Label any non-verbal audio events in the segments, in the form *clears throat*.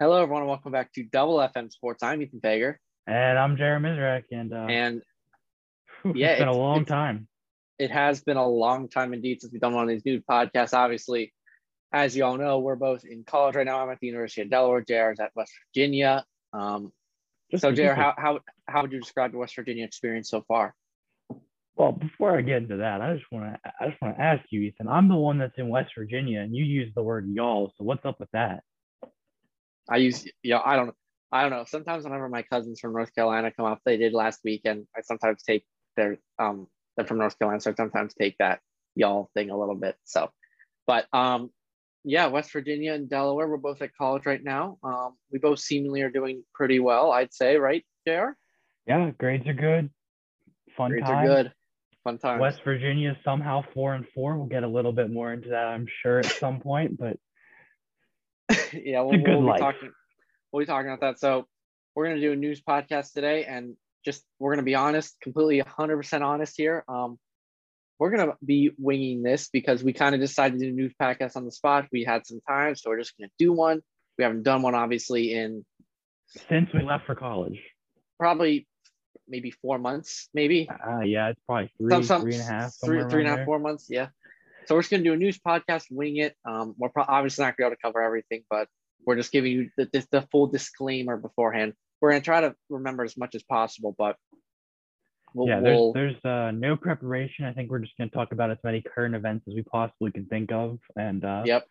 Hello, everyone, and welcome back to Double FM Sports. I'm Ethan Fager. And I'm Jared Mizrak. And, uh, And yeah, it's been a long it's- time. it has been a long time indeed since we've done one of these new podcasts. Obviously, as you all know, we're both in college right now. I'm at the University of Delaware. JR's at West Virginia. Um, so, JR, how, how, how would you describe the West Virginia experience so far? well, before I get into that, I just want to I just want to ask you, Ethan. I'm the one that's in West Virginia, and you use the word y'all. So what's up with that? I use, you know, I don't I don't know. Sometimes whenever my cousins from North Carolina come up, they did last weekend. I sometimes take their um they're from North Carolina, so I sometimes take that y'all thing a little bit. So, but um, yeah, West Virginia and Delaware, we're both at college right now. Um, we both seemingly are doing pretty well, I'd say, right, Jr. Yeah, grades are good. Fun Grades time. are good, fun times. West Virginia somehow four and four. We'll get a little bit more into that, I'm sure, at some point. But *laughs* yeah, we'll, we'll be life. talking. We'll be talking about that. So we're gonna do a news podcast today, and just we're gonna be honest, completely 100% honest here. Um, we're gonna be winging this because we kind of decided to do a news podcast on the spot. We had some time, so we're just gonna do one. We haven't done one, obviously, in since we left for college, probably maybe four months, maybe uh, yeah, it's probably three, some, some three and a half, three, three and a half, there. four months. Yeah. So we're just gonna do a news podcast, wing it. Um, we're pro- obviously not gonna be able to cover everything, but we're just giving you the, the, the full disclaimer beforehand. We're gonna try to remember as much as possible, but we'll, yeah, there's we'll there's uh, no preparation. I think we're just gonna talk about as many current events as we possibly can think of, and uh, yep.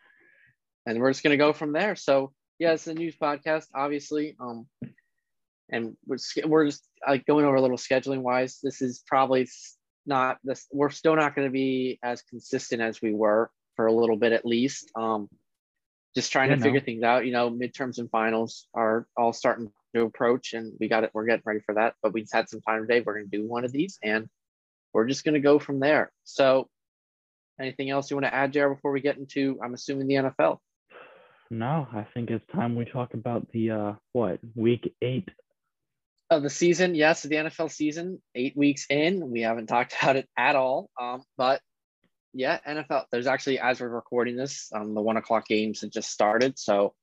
And we're just gonna go from there. So yeah, it's a news podcast, obviously. Um, and we're we're just like going over a little scheduling wise. This is probably not this. We're still not going to be as consistent as we were for a little bit at least. Um, just trying Yeah, to no. figure things out. You know, midterms and finals are all starting to approach, and we got it. We're getting ready for that. But we just had some time today. We're going to do one of these, and we're just going to go from there. So, anything else you want to add, Jared, before we get into? I'm assuming the NFL. No, I think it's time we talk about the uh what week eight. Of the season. Yes, the NFL season, eight weeks in. We haven't talked *laughs* about it at all. Um, but yeah, NFL. There's actually, as we're recording this, um, the one o'clock games had just started, so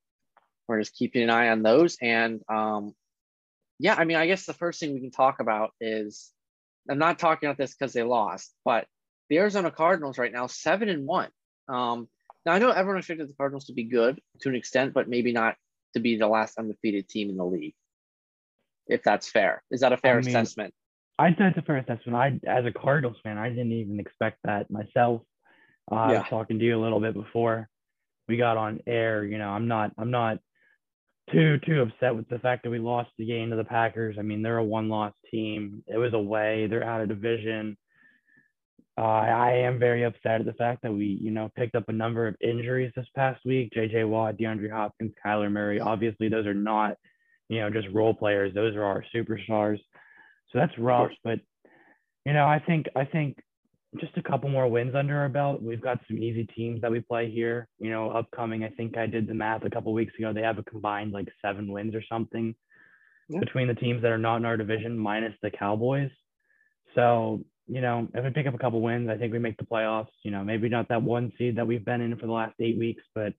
we're just keeping an eye on those. And um, yeah, I mean, I guess the first thing we can talk about is I'm not talking about this because they lost, but the Arizona Cardinals right now seven and one. Um, now I know everyone expected the Cardinals to be good to an extent, but maybe not to be the last undefeated team in the league if that's fair. Is that a fair I mean, assessment? I'd say it's a fair assessment. I, as a Cardinals fan, I didn't even expect that myself. Uh, I was talking to you a little bit before we got on air. You know, I'm not, I'm not too too upset with the fact that we lost the game to the Packers. I mean, they're a one-loss team. It was away. They're out of division. Uh, I am very upset at the fact that we, you know, picked up a number of injuries this past week. J.J. Watt, DeAndre Hopkins, Kyler Murray. Obviously, those are not, you know, just role players. Those are our superstars. So that's rough. But, you know, I think I think just a couple more wins under our belt. We've got some easy teams that we play here. You know, upcoming. I think I did the math a couple weeks ago. They have a combined like seven wins or something Yeah. between the teams that are not in our division, minus the Cowboys. So, you know, if we pick up a couple wins, I think we make the playoffs. You know, maybe not that one seed that we've been in for the last eight weeks, but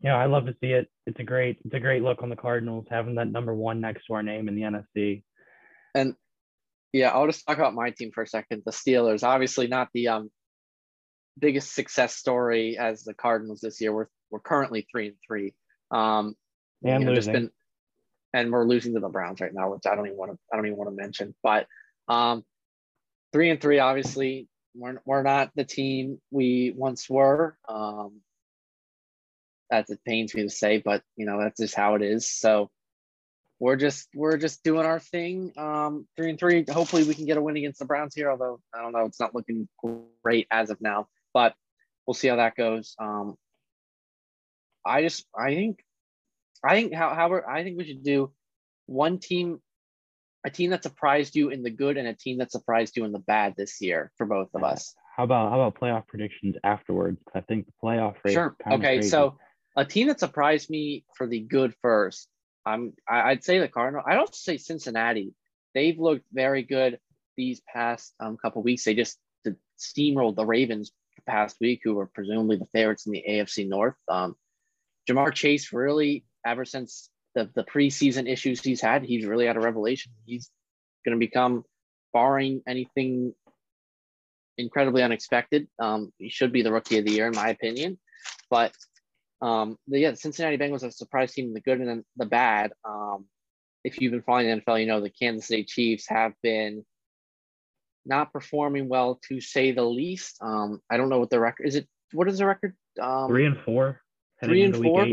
you know, I love to see it. It's a great, it's a great look on the Cardinals having that number one next to our name in the NFC. And yeah, I'll just talk about my team for a second. The Steelers, obviously not the um biggest success story as the Cardinals this year. We're we're currently three and three. Um, And you know, just losing. been, and we're losing to the Browns right now, which I don't even want to. I don't even want to mention. But um, three and three, obviously, we're we're not the team we once were. Um, as it pains me to say, but you know that's just how it is. So we're just we're just doing our thing. Um, three and three. Hopefully, we can get a win against the Browns here. Although I don't know, it's not looking great as of now. But we'll see how that goes. Um, I just I think I think how how I think we should do one team, a team that surprised you in the good and a team that surprised you in the bad this year for both of us. How about how about playoff predictions afterwards? I think the playoff rate. Sure. Okay. So a team that surprised me for the good first. I'm I'd say the Cardinal. I'd also say Cincinnati. They've looked very good these past um, couple weeks. They just steamrolled the Ravens the past week, who were presumably the favorites in the AFC North. Um, Ja'Marr Chase really ever since the the preseason issues he's had, he's really had a revelation. He's going to become, barring anything incredibly unexpected, um, he should be the rookie of the year in my opinion. But um, the, yeah, the Cincinnati Bengals have surprised team, the good and the bad. Um, if you've been following the NFL, you know the Kansas City Chiefs have been not performing well to say the least. Um, I don't know what the record is. It what is the record? Um, three and four. Three and four.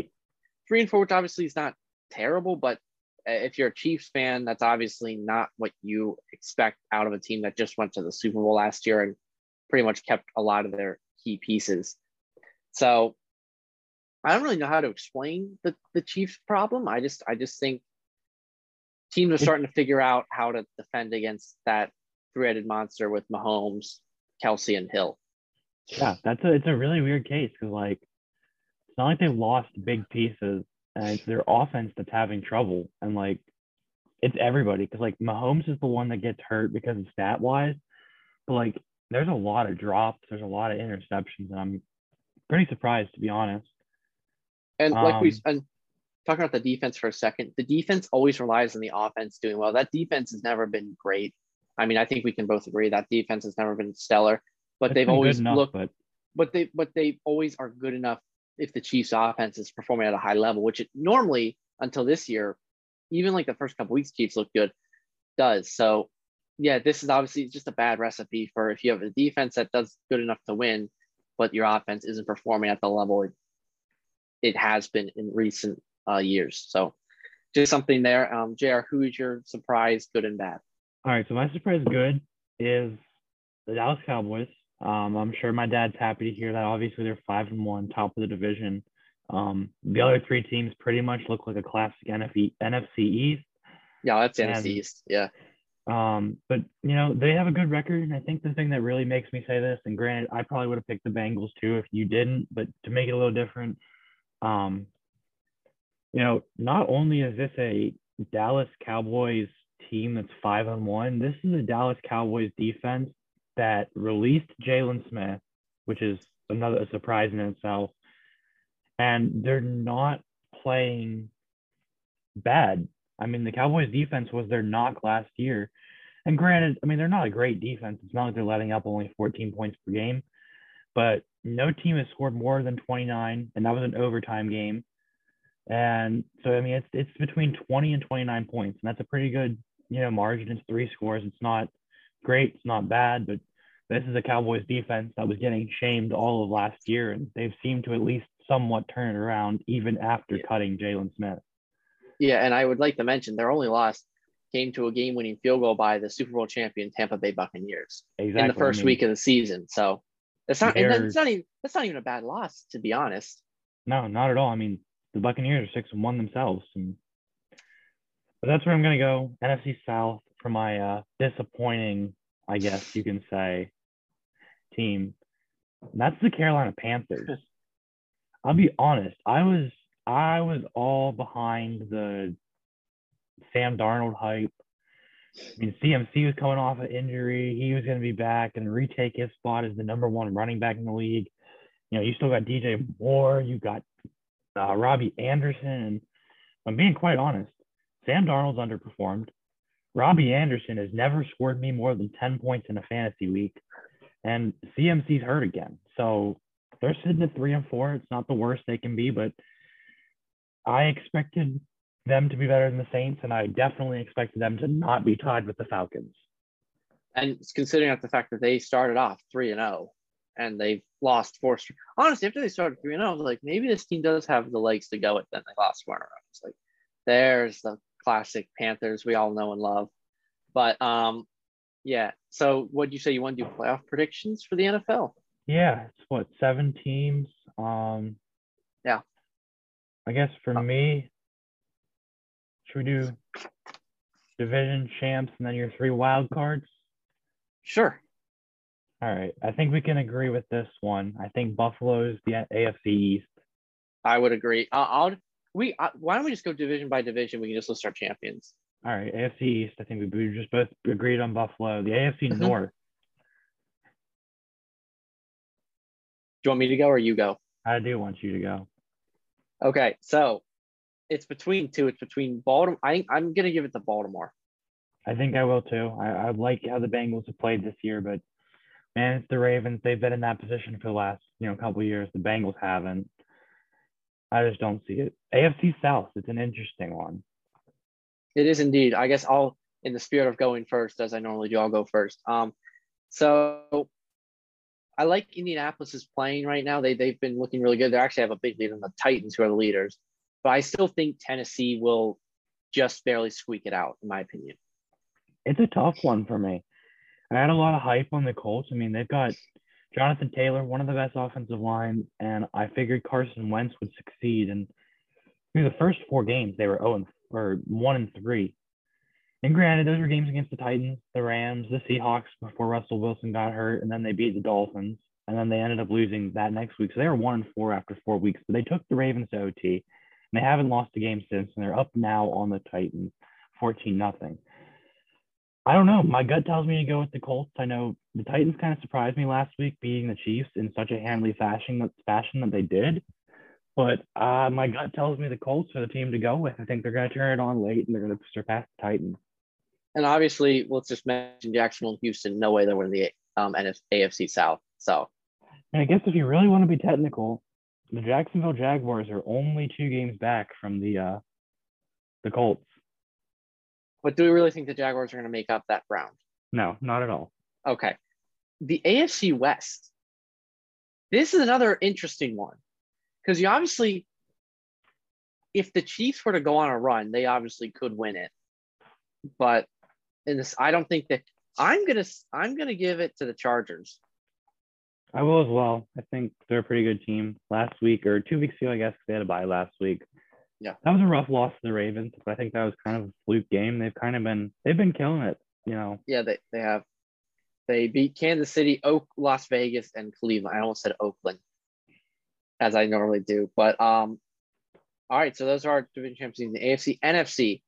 Three and four, which obviously is not terrible, but if you're a Chiefs fan, that's obviously not what you expect out of a team that just went to the Super Bowl last year and pretty much kept a lot of their key pieces. So I don't really know how to explain the, the Chiefs problem. I just I just think teams are starting to figure out how to defend against that three-headed monster with Mahomes, Kelce, and Hill. Yeah, that's a it's a really weird case because like it's not like they lost big pieces and it's their offense that's having trouble and like it's everybody because like Mahomes is the one that gets hurt because of stat wise, but like there's a lot of drops, there's a lot of interceptions, and I'm pretty surprised to be honest. And like um, we and talking about the defense for a second, the defense always relies on the offense doing well. That defense has never been great. I mean, I think we can both agree that defense has never been stellar, but they've always enough, looked, but... but they but they always are good enough if the Chiefs offense is performing at a high level, which it normally until this year, even like the first couple weeks, Chiefs look good, does. So yeah, this is obviously just a bad recipe for if you have a defense that does good enough to win, but your offense isn't performing at the level it, it has been in recent uh, years. So just something there. Um, JR, who is your surprise, good and bad? All right, so my surprise good is the Dallas Cowboys. Um, I'm sure my dad's happy to hear that. Obviously, they're five and one, top of the division. Um, the other three teams pretty much look like a classic NFC, NFC East. Yeah, that's and, NFC East. Yeah. Um, but you know they have a good record, and I think the thing that really makes me say this, and granted, I probably would have picked the Bengals too if you didn't, but to make it a little different, um, you know, not only is this a Dallas Cowboys team that's five on one, this is a Dallas Cowboys defense that released Jaylon Smith, which is another surprise in itself. And they're not playing bad. I mean, the Cowboys defense was their knock last year. And granted, I mean, they're not a great defense. It's not like they're letting up only 14 points per game, but no team has scored more than 29, and that was an overtime game. And so, I mean, it's it's between 20 and 29 points, and that's a pretty good, you know, margin. It's three scores. It's not great. It's not bad, but this is a Cowboys defense that was getting shamed all of last year, and they've seemed to at least somewhat turn it around even after yeah. cutting Jaylon Smith. Yeah, and I would like to mention their only loss came to a game-winning field goal by the Super Bowl champion Tampa Bay Buccaneers exactly. in the first I mean, week of the season. So it's not it's not even that's not even a bad loss to be honest. No, not at all. I mean, the Buccaneers are six and one themselves, and but that's where I'm gonna go. NFC South for my uh, disappointing, I guess you can say, team. That's the Carolina Panthers. I'll be honest. I was I was all behind the Sam Darnold hype. I mean, CMC was coming off an injury. He was going to be back and retake his spot as the number one running back in the league. You know, you still got DJ Moore. You got uh, Robbie Anderson. I'm being quite honest. Sam Darnold's underperformed. Robbie Anderson has never scored me more than 10 points in a fantasy week. And CMC's hurt again. So they're sitting at three and four. It's not the worst they can be, but I expected them to be better than the Saints, and I definitely expected them to not be tied with the Falcons. And considering that the fact that they started off three and zero, oh, and they've lost four. Honestly, after they started three and zero, oh, I was like, maybe this team does have the legs to go. It then they lost four in a row. It's like, there's the classic Panthers we all know and love. But um, yeah. So what do you say? You want to do playoff predictions for the NFL? Yeah, it's what seven teams. Um, yeah. I guess for uh, me, should we do division champs and then your three wild cards? Sure. All right. I think we can agree with this one. I think Buffalo is the AFC East. I would agree. Uh, I'll we uh, why don't we just go division by division? We can just list our champions. All right, AFC East. I think we, we just both agreed on Buffalo. The AFC mm-hmm. North. Do you want me to go or you go? I do want you to go. Okay, so it's between two. It's between Baltimore. I, I'm gonna give it to Baltimore. I think I will too. I, I like how the Bengals have played this year, but man, it's the Ravens. They've been in that position for the last, you know, couple years. The Bengals haven't. I just don't see it. AFC South, it's an interesting one. It is indeed. I guess I'll, in the spirit of going first, as I normally do, I'll go first. Um, so I like Indianapolis is playing right now. They they've been looking really good. They actually have a big lead on the Titans, who are the leaders. But I still think Tennessee will just barely squeak it out, in my opinion. It's a tough one for me. I had a lot of hype on the Colts. I mean, they've got Jonathan Taylor, one of the best offensive lines, and I figured Carson Wentz would succeed. And through the first four games, they were 0 and, or 1 and 3. And granted, those were games against the Titans, the Rams, the Seahawks before Russell Wilson got hurt, and then they beat the Dolphins, and then they ended up losing that next week. So they were one and four after four weeks, but they took the Ravens to OT, and they haven't lost a game since, and they're up now on the Titans, 14 nothing. I don't know. My gut tells me to go with the Colts. I know the Titans kind of surprised me last week beating the Chiefs in such a handily fashion that fashion that they did. But uh, my gut tells me the Colts are the team to go with. I think they're going to turn it on late and they're going to surpass the Titans. And obviously, let's just mention Jacksonville and Houston. No way they're winning the um, AFC South. So, and I guess if you really want to be technical, the Jacksonville Jaguars are only two games back from the uh, the Colts. But do we really think the Jaguars are going to make up that ground? No, not at all. Okay. The AFC West. This is another interesting one because you obviously, if the Chiefs were to go on a run, they obviously could win it. But in this, I don't think that I'm gonna I'm gonna give it to the Chargers. I will as well. I think they're a pretty good team. Last week or two weeks ago, I guess they had a bye last week. Yeah, that was a rough loss to the Ravens, but I think that was kind of a fluke game. They've kind of been they've been killing it. You know. Yeah, they they have. They beat Kansas City, Oak, Las Vegas, and Cleveland. I almost said Oakland, as I normally do. But um, all right. So those are our division champions in the AFC, NFC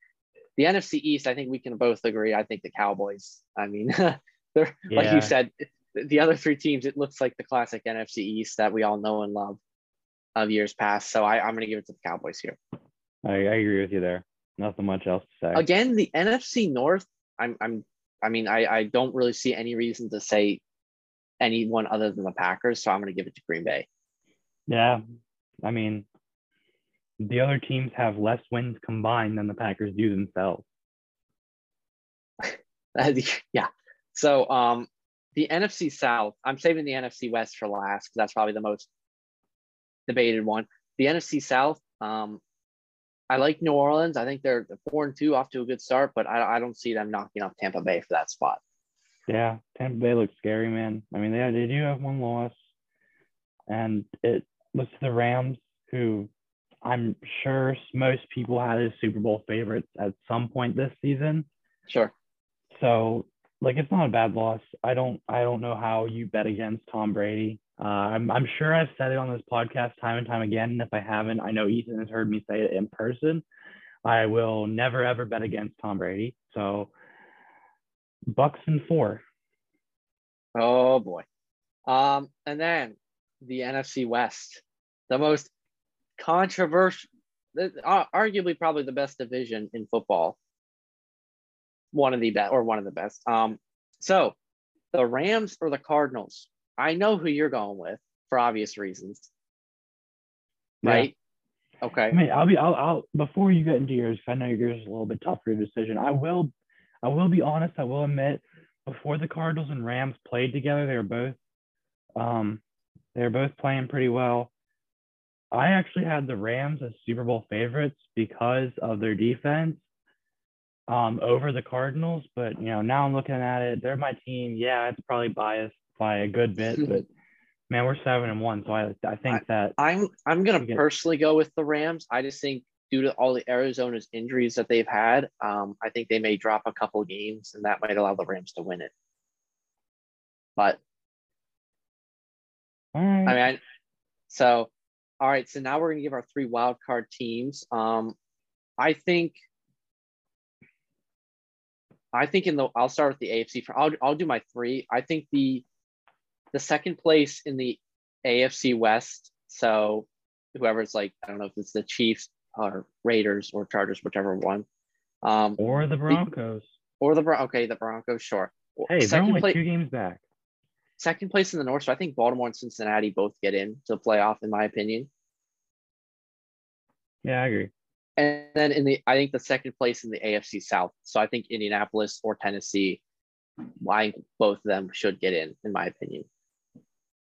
the NFC East, I think we can both agree. I think the Cowboys. I mean, *laughs* they're yeah. like you said, the other three teams. It looks like the classic NFC East that we all know and love of years past. So I, I'm going to give it to the Cowboys here. I, I agree with you there. Nothing much else to say. Again, the NFC North. I'm. I'm. I mean, I. I don't really see any reason to say anyone other than the Packers. So I'm going to give it to Green Bay. Yeah, I mean, the other teams have less wins combined than the Packers do themselves. *laughs* yeah. So um, the NFC South, I'm saving the NFC West for last because that's probably the most debated one. The NFC South, um, I like New Orleans. I think they're four and two off to a good start, but I, I don't see them knocking off Tampa Bay for that spot. Yeah, Tampa Bay looks scary, man. I mean, they, they do have one loss, and it was the Rams who I'm sure most people had as Super Bowl favorites at some point this season. Sure. So like it's not a bad loss. I don't I don't know how you bet against Tom Brady. Uh, I'm I'm sure I've said it on this podcast time and time again. And if I haven't, I know Ethan has heard me say it in person. I will never ever bet against Tom Brady. So Bucks and four. Oh boy. Um, and then the NFC West, the most controversial, uh, arguably probably the best division in football. One of the best, or one of the best. Um, so the Rams or the Cardinals. I know who you're going with for obvious reasons, right? Yeah. Okay. I mean, I'll be. I'll. I'll. Before you get into yours, I know yours is a little bit tougher decision. I will. I will be honest. I will admit, before the Cardinals and Rams played together, they were both. Um, they were both playing pretty well. I actually had the Rams as Super Bowl favorites because of their defense um, over the Cardinals. But you know, now I'm looking at it, they're my team. Yeah, it's probably biased by a good bit, *laughs* but man, we're seven and one. So I I think I, that I'm I'm gonna get, personally go with the Rams. I just think due to all the Arizona's injuries that they've had, um, I think they may drop a couple games, and that might allow the Rams to win it. But I mean, I, so all right, so now we're to give our three wild card teams. Um, I think, I think in the I'll start with the AFC. For I'll I'll do my three. I think the the second place in the AFC West. So whoever's like I don't know if it's the Chiefs. or Raiders or Chargers, whichever one. Um, or the Broncos. Or the Bron- okay, the Broncos, sure. Hey, they're second only place, two games back. second place in the North. So I think Baltimore and Cincinnati both get in to the playoff, in my opinion. Yeah, I agree. And then in the, I think the second place in the AFC South. So I think Indianapolis or Tennessee, I think both of them should get in, in my opinion.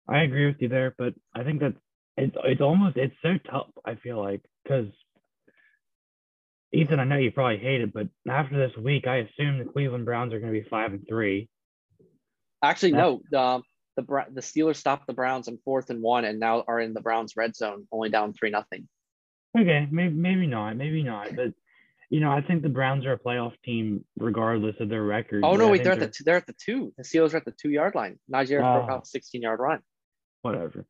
I agree with you there, but I think that it's it's almost it's so tough. I feel like because Ethan, I know you probably hate it, but after this week, I assume the Cleveland Browns are going to be five and three. Actually, no. Um, the the Steelers stopped the Browns on fourth and one, and now are in the Browns red zone, only down three nothing. Okay, maybe maybe not, maybe not, but you know, I think the Browns are a playoff team regardless of their record. Oh no, wait, think they're at the two, they're at the two. The Steelers are at the two yard line. Najee broke Oh. off sixteen yard run. whatever.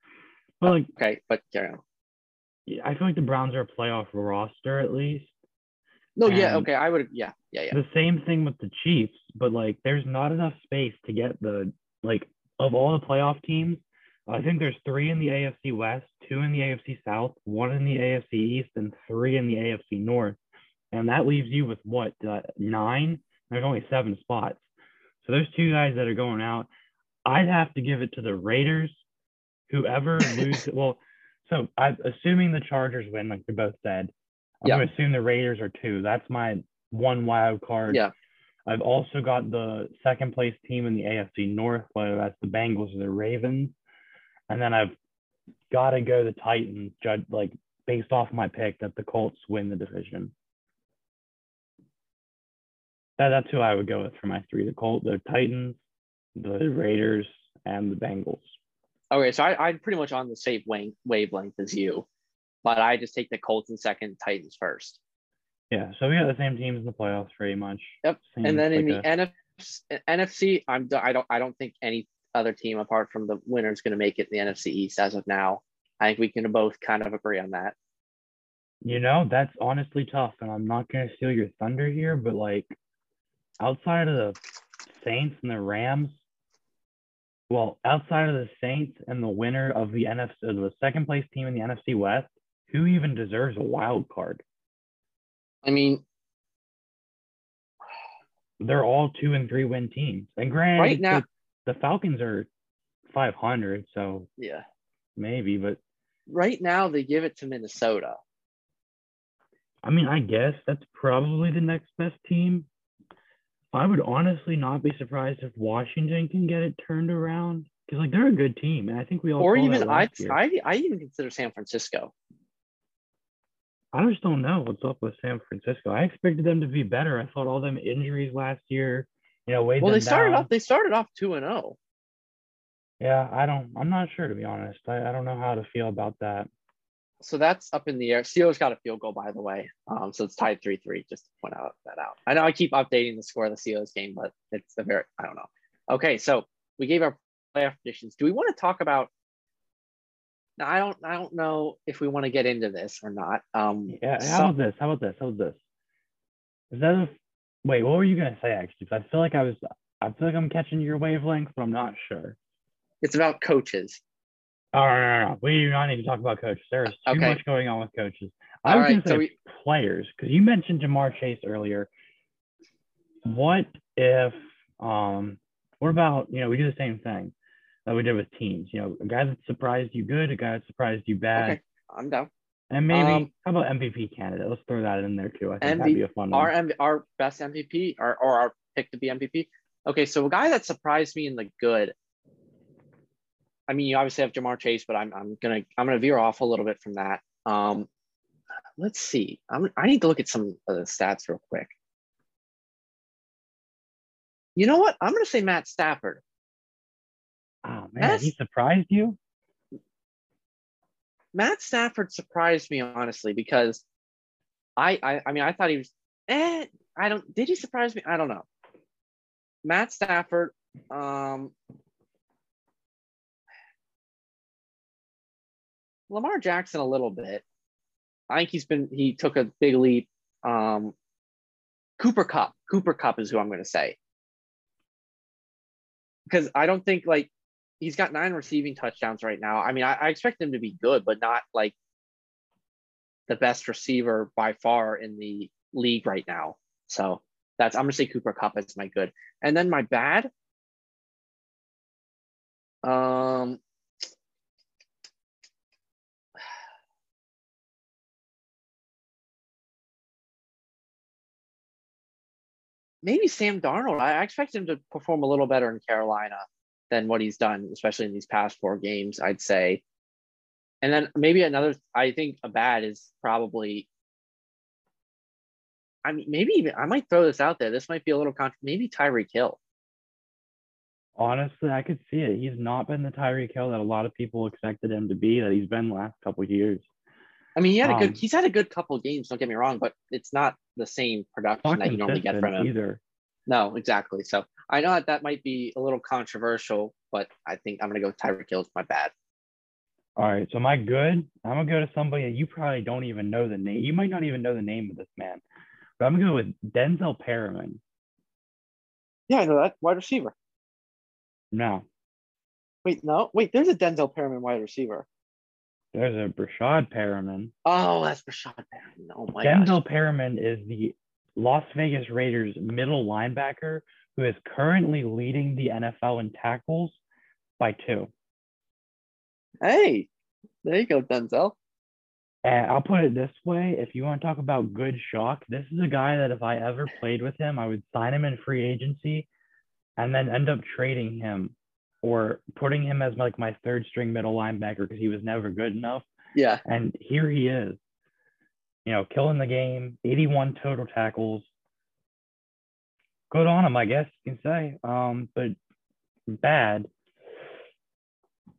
But like, Okay, but carry on. I feel like the Browns are a playoff roster at least. No, yeah, okay, I would. Yeah, yeah, yeah. The same thing with the Chiefs, but like, there's not enough space to get the like of all the playoff teams. I think there's three in the AFC West, two in the AFC South, one in the AFC East, and three in the AFC North. And that leaves you with what uh, nine? There's only seven spots. So there's two guys that are going out. I'd have to give it to the Raiders. Whoever *laughs* loses, well, so I'm assuming the Chargers win, like we both said. I'm Yeah. going to assume the Raiders are two. That's my one wild card. Yeah. I've also got the second place team in the AFC North, whether that's the Bengals or the Ravens. And then I've got to go the Titans, judge like based off my pick that the Colts win the division. That, that's who I would go with for my three: the Colts, the Titans, the Raiders, and the Bengals. Okay, so I, I'm pretty much on the same wave, wavelength as you, but I just take the Colts in second, Titans first. Yeah, so we got the same teams in the playoffs pretty much. Yep, and then in like the a- NFC, NFC, I'm I don't I don't think any other team apart from the winner is going to make it in the NFC East as of now. I think we can both kind of agree on that. You know, that's honestly tough, and I'm not gonna steal your thunder here, but like outside of the Saints and the Rams, well, outside of the Saints and the winner of the NFC, the second place team in the NFC West, who even deserves a wild card? I mean, They're all two and three win teams, and granted, Right now- the Falcons are 500, so yeah, maybe, but right now they give it to Minnesota. I mean, I guess that's probably the next best team. I would honestly not be surprised if Washington can get it turned around because, like, they're a good team, and I think we all or even I. I I even consider San Francisco. I just don't know what's up with San Francisco. I expected them to be better. I thought all them injuries last year, you know, weighed Well, they started down. off they started off two and oh. zero. Yeah, I don't. I'm not sure to be honest. I, I don't know how to feel about that. So that's up in the air. Steelers got a field goal, by the way. Um, so it's tied three three. Just to point out that out. I know I keep updating the score of the Steelers game, but it's a very I don't know. Okay, so we gave our playoff predictions. Do we want to talk about? Now I don't I don't know if we want to get into this or not. Um, Yeah. How some- about this? How about this? How about this? Is that a wait? What were you gonna say actually? 'Cause I feel like I was. I feel like I'm catching your wavelength, but I'm not sure. it's about coaches. Oh, no, no, no. We do not need to talk about coaches. There is too Okay. much going on with coaches. I All was right, going to so say we- players because you mentioned Ja'Marr Chase earlier. What if, um, what about, you know, we do the same thing that we did with teams, you know, a guy that surprised you good, a guy that surprised you bad, Okay, I'm down. And maybe, Um, how about MVP candidate? Let's throw that in there too. I think that'd be a fun Our one. Our best MVP or, or our pick to be MVP. Okay, so a guy that surprised me in the good. I mean, you obviously have Ja'Marr Chase, but I'm I'm gonna I'm gonna veer off a little bit from that. Um, let's see. I'm I need to look at some of the stats real quick. You know what? I'm gonna say Matt Stafford. Oh, man, that's- he surprised you? Matt Stafford surprised me honestly because I I, I mean I thought he was eh I don't did he surprise me? I don't know. Matt Stafford um Lamar Jackson a little bit. I think he's been he took a big leap. Um Cooper Kupp Cooper Kupp is who I'm to say. Because I don't think like he's got nine receiving touchdowns right now. I mean, I, I expect him to be good, but not like the best receiver by far in the league right now. So that's I'm gonna say Cooper Kupp is my good. And then my bad. Um *sighs* maybe Sam Darnold. I expect him to perform a little better in Carolina than what he's done, especially in these past four games, I'd say. And then maybe another, I think a bad is probably, I mean, maybe even, I might throw this out there. This might be a little, con- maybe Tyreek Hill. Honestly, I could see it. He's not been the Tyreek Hill that a lot of people expected him to be, that he's been the last couple years. I mean, he had a good, Um, he's had a good couple of games, don't get me wrong, but it's not the same production that you normally get from him. either. No, exactly. So I know that that might be a little controversial, but I think I'm going to go with Tyreek Hill. It's my bad. All right, so my good, I'm gonna go to somebody that you probably don't even know the name. You might not even know the name of this man, but I'm gonna go with Denzel Perryman. Yeah, I know that. Wide receiver. No. Wait, no. Wait, there's a Denzel Perryman wide receiver. there's a Breshad Perriman. Oh, that's Breshad Perriman. Oh my gosh. Denzel Perryman is the Las Vegas Raiders middle linebacker who is currently leading the NFL in tackles by two. Hey, there you go, Denzel. And I'll put it this way if you want to talk about good shock, this is a guy that if I ever played with him, I would sign him in free agency and then end up trading him or putting him as like my third string middle linebacker because he was never good enough. Yeah. And here he is, you know, killing the game, 81 total tackles. Good on him, I guess you can say. Um, but bad.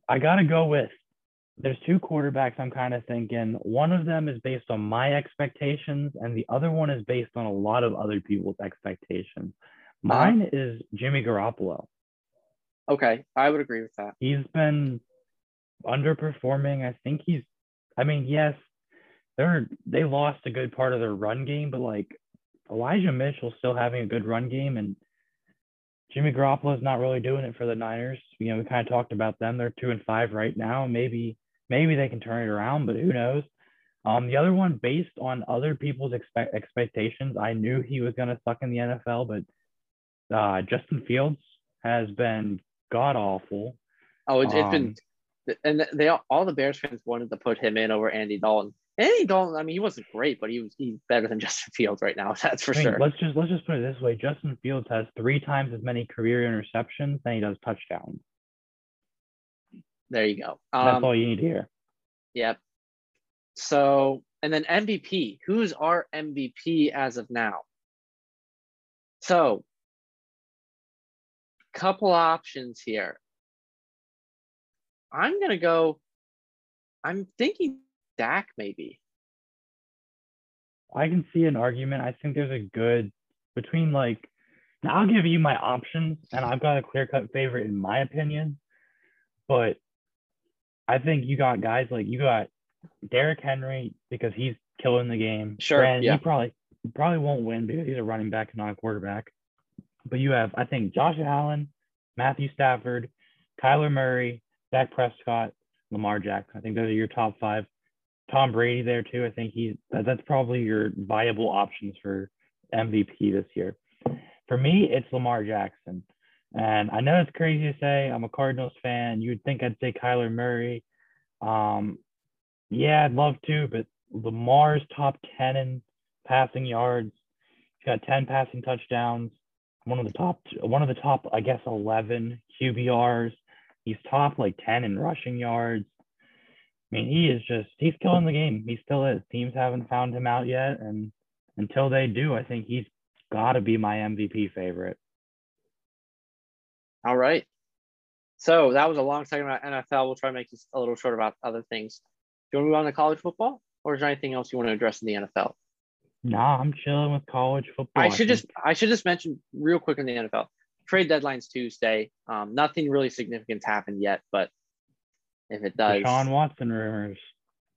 I gotta go with there's two quarterbacks I'm kind of thinking. One of them is based on my expectations, and the other one is based on a lot of other people's expectations. Mine is Jimmy Garoppolo. Okay, I would agree with that. He's been underperforming. I think he's, I mean, yes, they're they lost a good part of their run game, but like Elijah Mitchell's still having a good run game, and Jimmy Garoppolo's not really doing it for the Niners. You know, we kind of talked about them. They're two and five right now. Maybe maybe they can turn it around, but who knows? Um, the other one, based on other people's expect expectations, I knew he was going to suck in the NFL, but uh, Justin Fields has been god awful. Oh, it's, it's Um, been, and they all, all the Bears fans wanted to put him in over Andy Dalton. Andy Dalton, I mean, he wasn't great, but he was he's better than *laughs* Justin Fields right now. *laughs* That's for I mean, sure. let's just let's just put it this way: Justin Fields has three times as many career interceptions than he does touchdowns. There you go. That's Um, all you need to hear. Yep. So, and then MVP. Who's our MVP as of now? So, couple options here. I'm gonna go. I'm thinking Dak maybe. I can see an argument. I think there's a good between like. Now I'll give you my options, and I've got a clear cut favorite in my opinion, but I think you got guys like you got Derrick Henry because he's killing the game. Sure, And yeah. He probably probably won't win because he's a running back, not a quarterback. But you have, I think, Josh Allen, Matthew Stafford, Kyler Murray, Dak Prescott, Lamar Jackson. I think those are your top five. Tom Brady there too. I think that, that's probably your viable options for MVP this year. For me, it's Lamar Jackson. And I know it's crazy to say I'm a Cardinals fan. You'd think I'd say Kyler Murray. Um, yeah, I'd love to, but Lamar's top 10 in passing yards. He's got 10 passing touchdowns. One of the top, one of the top, I guess, 11 QBRs. He's top like 10 in rushing yards. I mean, he is just, he's killing the game. He still is. Teams haven't found him out yet. And until they do, I think he's got to be my MVP favorite. All right. So that was a long segment about NFL. We'll try to make this a little short about other things. Do you want to move on to college football, or is there anything else you want to address in the NFL? Nah, I'm chilling with college football. I should think just I should just mention real quick in the NFL. Trade deadline's Tuesday. Um, nothing really significant's happened yet, but if it does, Deshaun Watson rumors.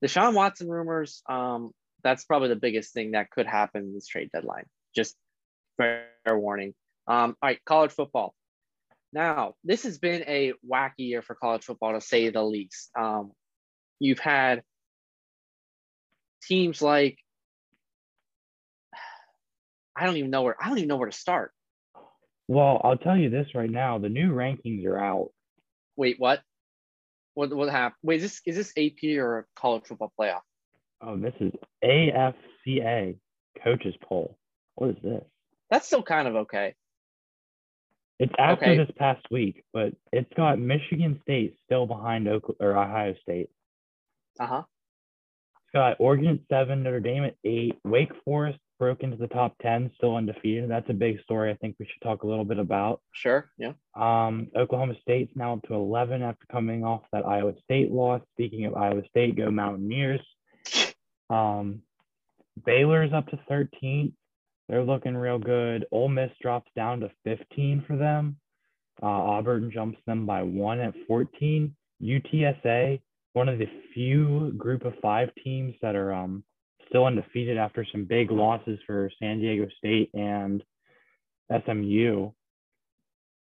Deshaun Watson rumors. Um, that's probably the biggest thing that could happen this trade deadline. Just fair warning. Um, all right, college football. Now, this has been a wacky year for college football to say the least. Um, you've had teams like I don't even know where I don't even know where to start. Well, I'll tell you this right now: the new rankings are out. Wait, what? What what happened? Wait, is this is this AP or college football playoff? Oh, this is AFCA coaches poll. What is this? That's still kind of okay. It's after Okay. this past week, but it's got Michigan State still behind Oak- or Ohio State. Uh huh. It's got Oregon at seven, Notre Dame at eight. Wake Forest broke into the top ten, still undefeated. That's a big story. I think we should talk a little bit about. Sure. Yeah. Um, Oklahoma State's now up to 11 after coming off that Iowa State loss. Speaking of Iowa State, go Mountaineers. Um, Baylor's up to 13. They're looking real good. Ole Miss drops down to 15 for them. Uh, Auburn jumps them by one at 14. UTSA, one of the few group of five teams that are um, still undefeated after some big losses for San Diego State and SMU.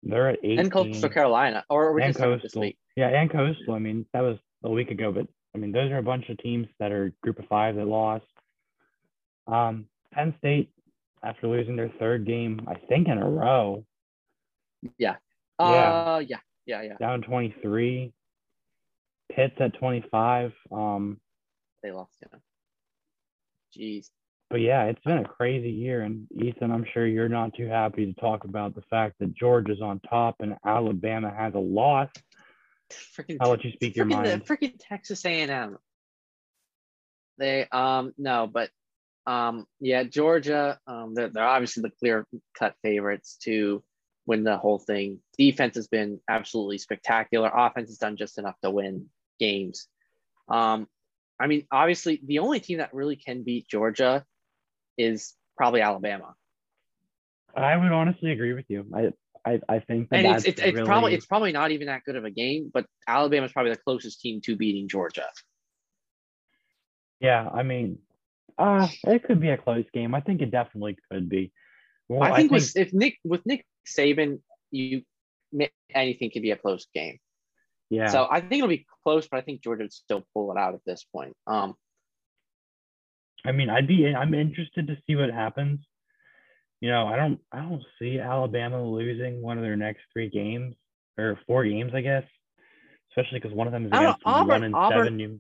They're at 18. And Coastal Carolina, or we're and just talking this Coastal. week. Yeah, and Coastal. I mean, that was a week ago, but I mean, those are a bunch of teams that are group of five that lost. Um, Penn State, after losing their third game, I think in a row, Yeah. Uh, yeah, yeah, yeah. down 23. Pitt's at 25. Um, They lost. Yeah. Jeez. but yeah, it's been a crazy year. And Ethan, I'm sure you're not too happy to talk about the fact that Georgia's on top and Alabama has a loss. Freaking. I'll let you speak your mind. The freaking Texas A&M. They um no, but um yeah, Georgia. Um, they're, they're obviously the clear cut favorites to win the whole thing. Defense has been absolutely spectacular. Offense has done just enough to win games. Um, I mean, obviously, the only team that really can beat Georgia is probably Alabama. I would honestly agree with you. I I, I think that and it's that's it's, it's really, probably it's probably not even that good of a game, but Alabama's probably the closest team to beating Georgia. yeah. I mean, uh, it could be a close game. I think it definitely could be. Well, I think, with if Nick with Nick Saban, you anything could be a close game. Yeah. So I think it'll be close, but I think Georgia would still pull it out at this point. Um, I mean, I'd be I'm interested to see what happens. You know, I don't I don't see Alabama losing one of their next three games or four games, I guess. Especially because one of them is I know, against Auburn- one and Auburn- seven. New,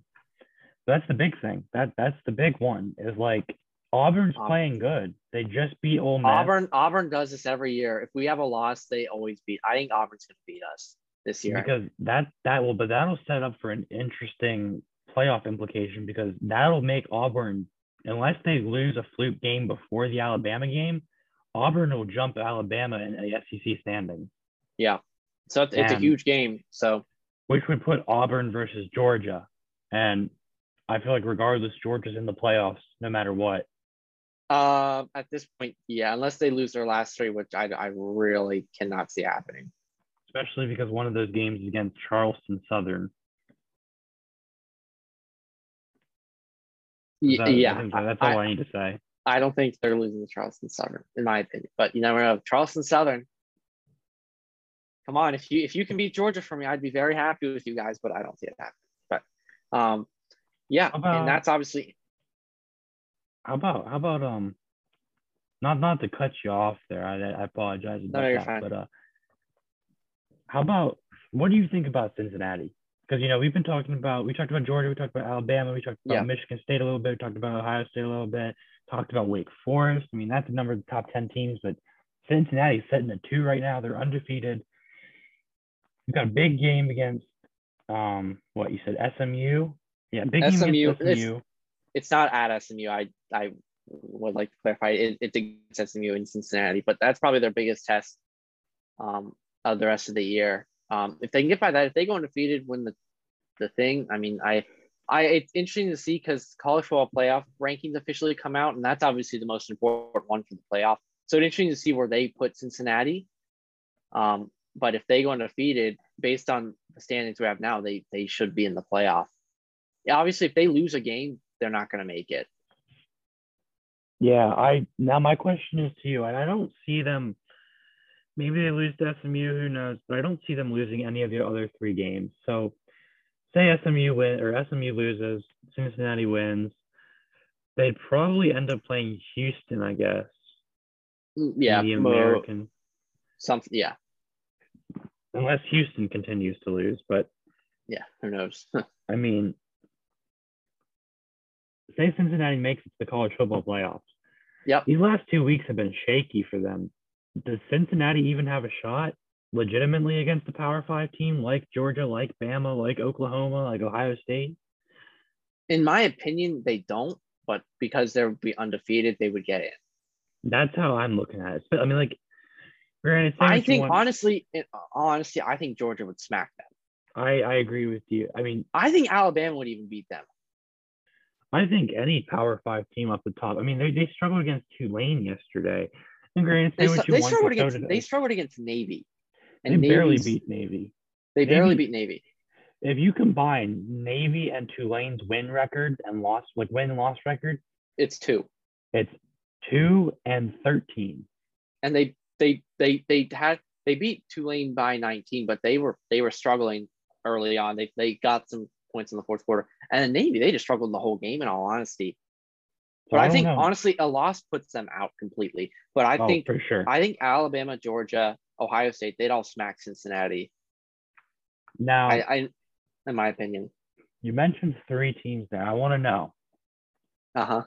that's the big thing. That that's the big one is like Auburn's Auburn. playing good. They just beat Ole Miss. Auburn Auburn does this every year. If we have a loss, they always beat. I think Auburn's going to beat us this year. because that that will but that'll set up for an interesting playoff implication because that'll make Auburn unless they lose a fluke game before the Alabama game, Auburn will jump Alabama in the SEC standing, yeah, so it's, it's a huge game. So which would put Auburn versus Georgia, and I feel like regardless, Georgia's in the playoffs no matter what. uh, at this point, yeah, unless they lose their last three, which I, I really cannot see happening. Especially because one of those games is against Charleston Southern. That- yeah, that- that's all I need to say. I don't think they're losing to Charleston Southern, in my opinion. But you never know. Charleston Southern. Come on, if you if you can beat Georgia for me, I'd be very happy with you guys. But I don't see it happening. But um, yeah, about- and that's obviously How about how about um not not to cut you off there. I I apologize about No, you're that. fine. But uh how about what do you think about Cincinnati? Because you know we've been talking about we talked about Georgia, we talked about Alabama, we talked about Yeah. Michigan State a little bit, we talked about Ohio State a little bit, talked about Wake Forest. I mean that's a number of the top ten teams, but Cincinnati's sitting at two right now. They're undefeated. We've got a big game against um what you said SMU. Yeah, big game SMU, against it's- SMU. it's not at SMU. I I would like to clarify it, it's against SMU in Cincinnati, but that's probably their biggest test um, of the rest of the year. Um, if they can get by that, if they go undefeated, win the the thing. I mean, I I it's interesting to see because college football playoff rankings officially come out, and that's obviously the most important one for the playoff. So it's interesting to see where they put Cincinnati. Um, but if they go undefeated, based on the standings we have now, they they should be in the playoff. Yeah, obviously, if they lose a game, they're not going to make it. Yeah, I now my question is to you, and I don't see them. Maybe they lose to SMU, who knows? But I don't see them losing any of the other three games. So, say SMU win or SMU loses, Cincinnati wins. They'd probably end up playing Houston, I guess. Mm, Yeah, the mo- American, something. Yeah, unless Houston continues to lose. But yeah. Who knows? *laughs* I mean, say Cincinnati makes it to the college football playoffs. Yep. These last two weeks have been shaky for them. Does Cincinnati even have a shot legitimately against the Power Five team like Georgia, like Bama, like Oklahoma, like Ohio State? In my opinion, they don't. But because they would be undefeated, they would get in. That's how I'm looking at it. I mean, like, granted, I think want- honestly, eh, in all honesty, I think Georgia would smack them. I I agree with you. I mean, I think Alabama would even beat them. I think any Power Five team up the top. I mean, they, they struggled against Tulane yesterday. And granted, They, what you they want, struggled against they they. struggled against Navy. They barely beat Navy. They barely Navy- beat Navy. If you combine Navy and Tulane's win records and loss, like win and loss record, It's two, it's two and thirteen. and they they they they had they beat Tulane by 19, but they were they were struggling early on. They they got some points in the fourth quarter, and Navy they just struggled the whole game. In all honesty, but I, don't think know. honestly a loss puts them out completely. But I oh, think for sure. I think Alabama, Georgia, Ohio State, they'd all smack Cincinnati. now I, I in my opinion. you mentioned three teams there. I want to know. Uh huh.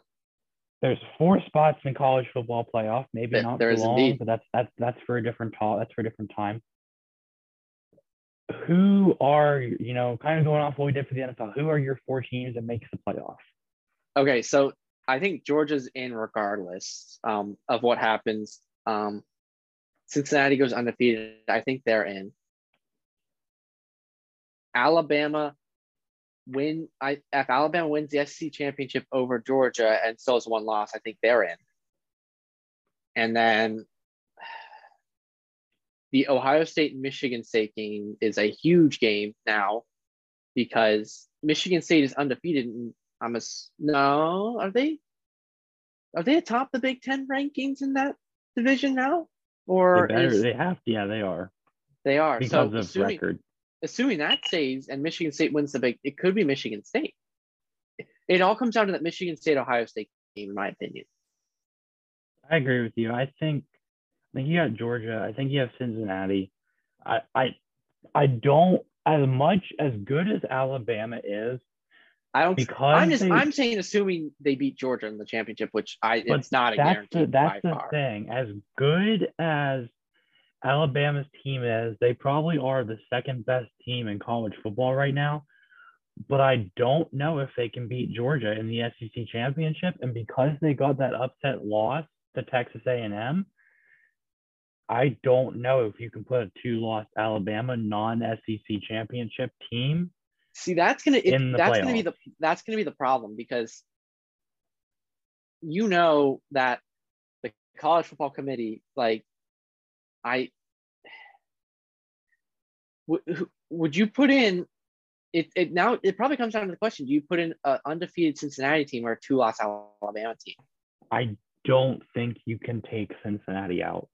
There's four spots in college football playoff. Maybe There- not there long, indeed. but that's that's that's for a different talk. That's for a different time. Who are you know kind of going off what we did for the NFL? Who are your four teams that makes the playoff? Okay, so I think Georgia's in regardless um, of what happens. Um, Cincinnati goes undefeated. I think they're in. Alabama win. I if Alabama wins the SEC championship over Georgia and still has one loss, I think they're in. And then *sighs* the Ohio State Michigan State game is a huge game now because Michigan State is undefeated. And I'm a no. Are they? Are they atop the Big Ten rankings in that division now? They Or better. is- They have to. Yeah, they are they are because so of assuming, record. assuming that stays and Michigan State wins the big, it could be Michigan State. It all comes down to that Michigan State Ohio State game, in my opinion. I agree with you. I think I think you got Georgia. I think you have Cincinnati. I I I don't as much as good as Alabama is I don't. because I'm just. they- I'm saying, assuming they beat Georgia in the championship, which I it's not a that's guarantee the that's the far. thing. As good as Alabama's team is, they probably are the second best team in college football right now. But I don't know if they can beat Georgia in the SEC championship. And because they got that upset loss to Texas A&M, I don't know if you can put a two-loss Alabama non-SEC championship team. See, that's gonna it, in the that's gonna be the that's gonna be the problem because you know that the college football committee, like, I *sighs* would would you put in it, it now it probably comes down to the question do you put in an undefeated cincinnati team or a two-loss alabama team I don't think you can take Cincinnati out.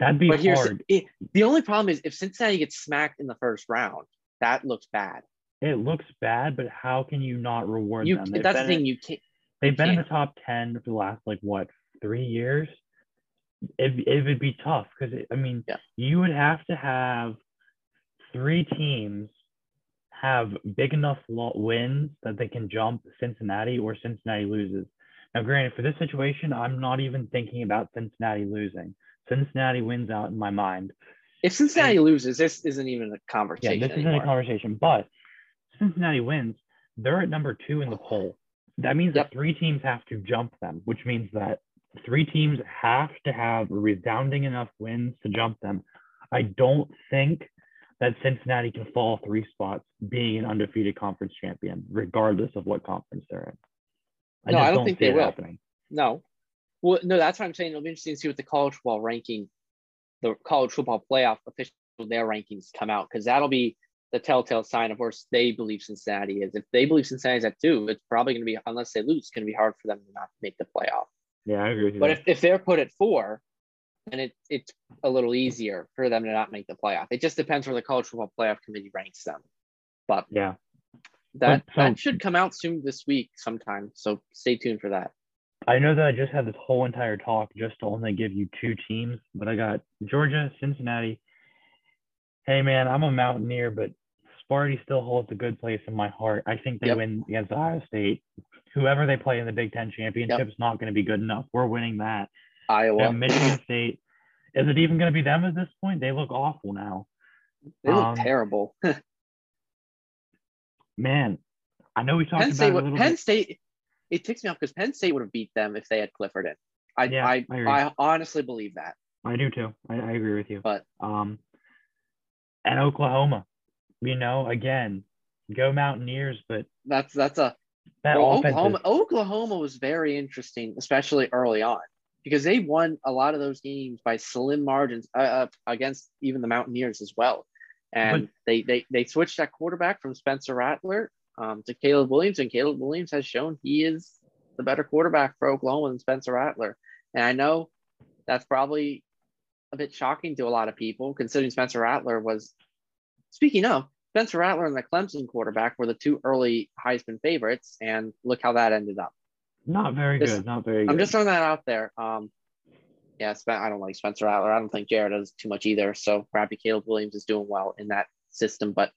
That'd be but hard. it, the only problem is if cincinnati gets smacked in the first round that looks bad It looks bad, but how can you not reward you them? They've that's the been in- thing you can't They've been in the top 10 for the last, like, what, three years? It, it would be tough because, I mean, Yeah. you would have to have three teams have big enough wins that they can jump Cincinnati or Cincinnati loses. Now, granted, for this situation, I'm not even thinking about Cincinnati losing. Cincinnati wins out in my mind. If cincinnati loses this isn't even a conversation. Yeah, this isn't a conversation, but Cincinnati wins. They're at number two in the poll. That means Yep. that three teams have to jump them, which means that three teams have to have resounding enough wins to jump them. I don't think that Cincinnati can fall three spots being an undefeated conference champion, regardless of what conference they're in. I No, I don't think see they it will. happening. No. Well, no, that's what I'm saying. It'll be interesting to see what the college football ranking, the college football playoff official, their rankings come out because that'll be the telltale sign of where they believe Cincinnati is. If they believe Cincinnati's at two, it's probably going to be, unless they lose, it's going to be hard for them to not make the playoff. Yeah, I agree with. But if, if they're put at four, then it, it's a little easier for them to not make the playoff. It just depends where the college football playoff committee ranks them. But yeah, That that should come out soon this week sometime. So stay tuned for that. I know that I just had this whole entire talk just to only give you two teams, but I got Georgia, Cincinnati. Hey man, I'm a Mountaineer, but Sparty still holds a good place in my heart. I think they Yep. win against Ohio State. Whoever they play in the Big Ten championship is not going to be good enough. We're winning that. Iowa. And Michigan *clears throat* State, is it even going to be them at this point? They look awful now. They look um, terrible. *laughs* Man, I know we talked Penn about State it a little Penn bit. State it ticks me off because Penn State would have beat them if they had Clifford in. I Yeah, I, I. I honestly believe that. I do too. I, I agree with you. But Um, and Oklahoma, you know, again, go Mountaineers, but that's that's a that well, Oklahoma is, Oklahoma was very interesting, especially early on, because they won a lot of those games by slim margins uh, uh, against even the Mountaineers as well. And they, they they switched that quarterback from Spencer Rattler um, to Caleb Williams, and Caleb Williams has shown he is the better quarterback for Oklahoma than Spencer Rattler. And I know that's probably a bit shocking to a lot of people, considering Spencer Rattler was. Speaking of Spencer Rattler and the Clemson quarterback were the two early Heisman favorites, and look how that ended up. not very this- good. Not very good. I'm just throwing that out there. Um, yeah, Spen- I don't like Spencer Rattler. I don't think Jared does too much either. So crappy Caleb Williams is doing well in that system. But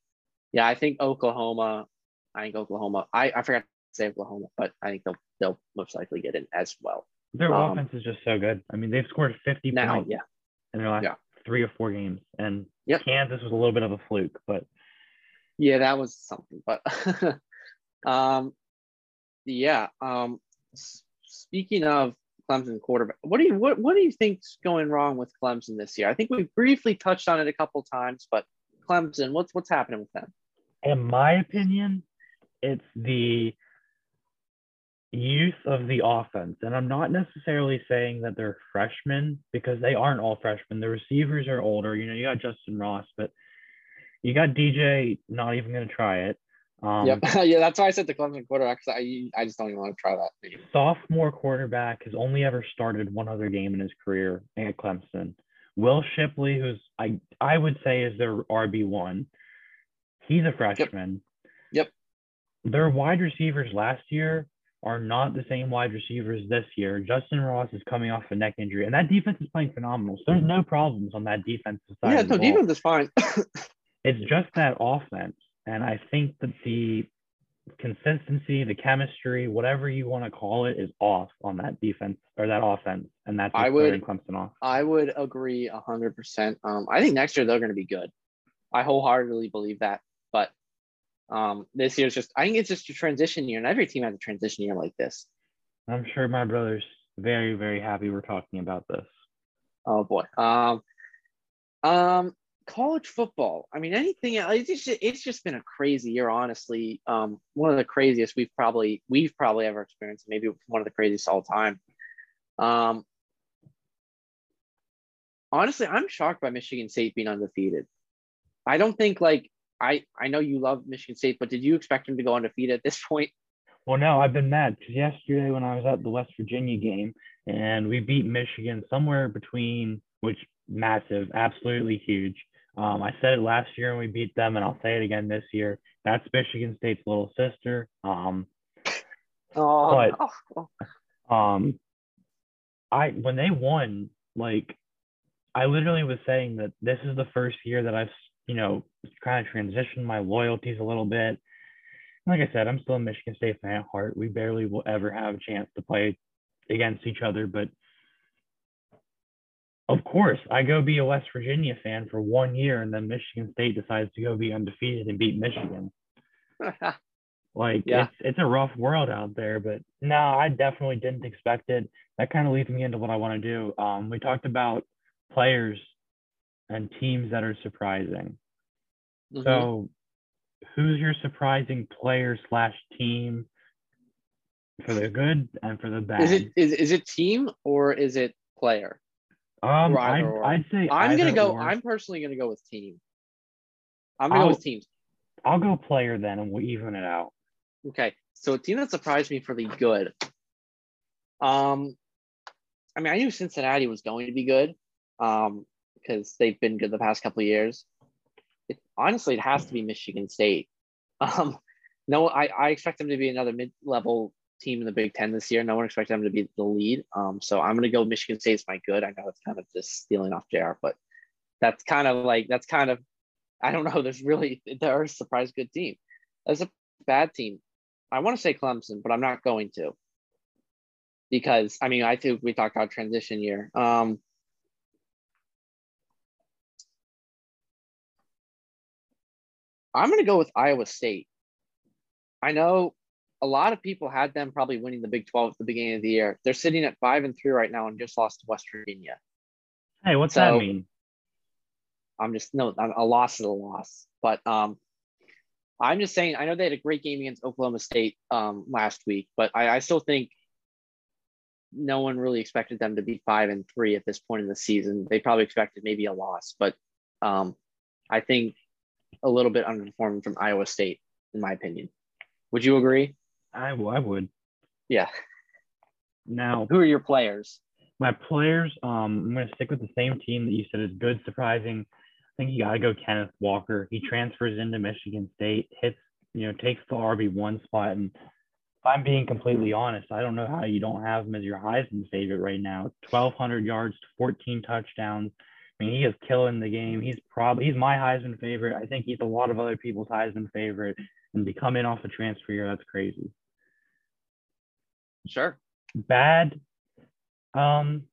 yeah, I think Oklahoma. I think Oklahoma. I, I forgot to say Oklahoma, but I think they'll they'll most likely get in as well. Their um, offense is just so good. I mean, they've scored 50 Now, points yeah, in their last Yeah. three or four games, and Yep. Kansas was a little bit of a fluke, but yeah, that was something. But *laughs* um, yeah. Um, speaking of Clemson quarterback, what do you what what do you think's going wrong with Clemson this year? I think we briefly touched on it a couple times, but Clemson, what's what's happening with them? in my opinion, it's the youth of the offense. And I'm not necessarily saying that they're freshmen because they aren't all freshmen. The receivers are older. You know, you got Justin Ross, but you got DJ not even going to try it. Um, yep, *laughs* yeah, that's why I said the Clemson quarterback. 'cause I I just don't even want to try that. Sophomore quarterback has only ever started one other game in his career at Clemson. Will Shipley, who's I I would say is their RB one, he's a freshman. Yep. Their wide receivers last year are not the same wide receivers this year. Justin Ross is coming off a neck injury, and that defense is playing phenomenal. So there's no problems on that defensive side. Yeah, no, defense is fine. *laughs* It's just that offense. And I think that the consistency, the chemistry, whatever you want to call it, is off on that defense or that offense. And that's I would- Clemson off. I would agree hundred percent. Um, I think next year they're going to be good. I wholeheartedly believe that. Um, this year's just I think it's just a transition year, and every team has a transition year like this. I'm sure my brother's very, very happy we're talking about this. Oh boy. Um, um, college football. I mean, anything. else, It's just, it's just been a crazy year, honestly. Um, one of the craziest we've probably we've probably ever experienced. Maybe one of the craziest all time. Um, honestly, I'm shocked by Michigan State being undefeated. I don't think like I I know you love Michigan State, but did you expect them to go undefeated at this *laughs* point? Well, no, I've been mad because yesterday when I was at the West Virginia game and we beat Michigan somewhere between, which massive, absolutely huge. Um, I said it last year and we beat them, and I'll say it again this year. That's Michigan State's little sister. Um, Oh, But- no. um i when they won like i literally was saying that this is the first year that i've you know kind of transition my loyalties a little bit like i said i'm still a michigan state fan at heart we barely will ever have a chance to play against each other but of course i go be a west virginia fan for one year and then michigan state decides to go be undefeated and beat michigan *laughs* like Yeah. it's it's a rough world out there, but no, I definitely didn't expect it. That kind of leads me into what I want to do. Um, we talked about players and teams that are surprising. Mhm. So, who's your surprising player slash team for the good and for the bad? is it is, is it team or is it player? um, I'd. I'd say I'm gonna go. or. I'm personally gonna go with team. I'm gonna I'll- go with teams. I'll go player then, and we'll even it out. Okay, so a team that surprised me for the good. Um, I mean, I knew Cincinnati was going to be good, um, because they've been good the past couple of years. It, honestly, it has to be Michigan State. *laughs* Um, no, I, I expect them to be another mid-level team in the Big Ten this year. No one expects them to be the lead. Um, so I'm going to go Michigan State's my good. I know it's kind of just stealing off JR, but that's kind of like that's kind of I don't know. *laughs* There's really they're a surprise good team. That's a bad team. I want to say Clemson, but I'm not going to because I mean I think we talked about transition year. Um, I'm going to go with Iowa State. I know a lot of people had them probably winning the Big 12 at the beginning of the year. They're sitting at five and three right now and just lost to West Virginia. Hey, what's so, that mean? I'm just no, a loss is a loss. But um, I'm just saying, I know they had a great game against Oklahoma State um, last week, but I, I still think no one really expected them to be five and three at this point in the season. They probably expected maybe a loss, but um, I think a little bit underperforming from Iowa State, in my opinion. Would you agree? I, I would. Yeah. Now, who are your players? My players, um, I'm going to stick with the same team that you said is good, surprising. I think you got to go Kenneth Walker. He transfers into Michigan State, hits, you know, takes the RB1 spot. And if I'm being completely honest, I don't know how you don't have him as your Heisman favorite right now. 1,200 yards, 14 touchdowns. I mean, he is killing the game. He's probably he's my Heisman favorite. I think he's a lot of other people's Heisman favorite. And to come in off a transfer year, that's crazy. Sure. Bad. Um,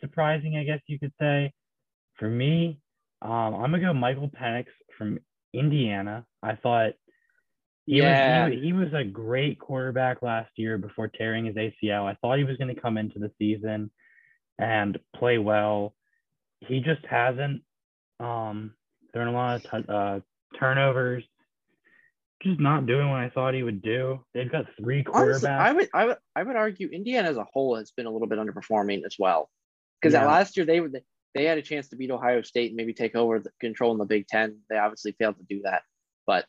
surprising, I guess you could say. For me, um, I'm gonna go Michael Penix from Indiana. I thought he yeah. was he, he, was a great quarterback last year before tearing his ACL. I thought he was going to come into the season and play well. He just hasn't. Um, a lot of t- uh, turnovers just not doing what I thought he would do. They've got three quarterbacks. Honestly, I would, I would, I would argue Indiana as a whole has been a little bit underperforming as well. Because yeah. last year they were they had a chance to beat Ohio State and maybe take over the control in the Big Ten. They obviously failed to do that, but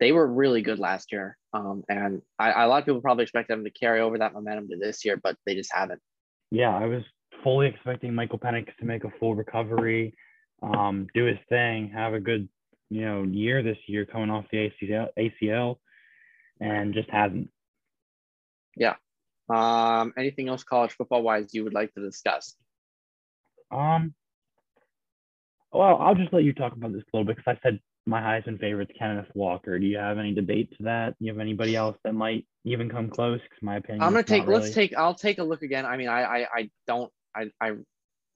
they were really good last year. Um, and I, a lot of people probably expect them to carry over that momentum to this year, but they just haven't. Yeah, I was fully expecting Michael Penix to make a full recovery, um, do his thing, have a good you know year this year coming off the ACL, ACL and just hasn't. Yeah. Um, anything else college football wise you would like to discuss? Um. Well, I'll just let you talk about this a little bit because I said my Heisman favorite is Kenneth Walker. Do you have any debate to that? Do you have anybody else that might even come close? Because my opinion, I'm gonna take. Really. Let's take. I'll take a look again. I mean, I, I, I don't. I, I,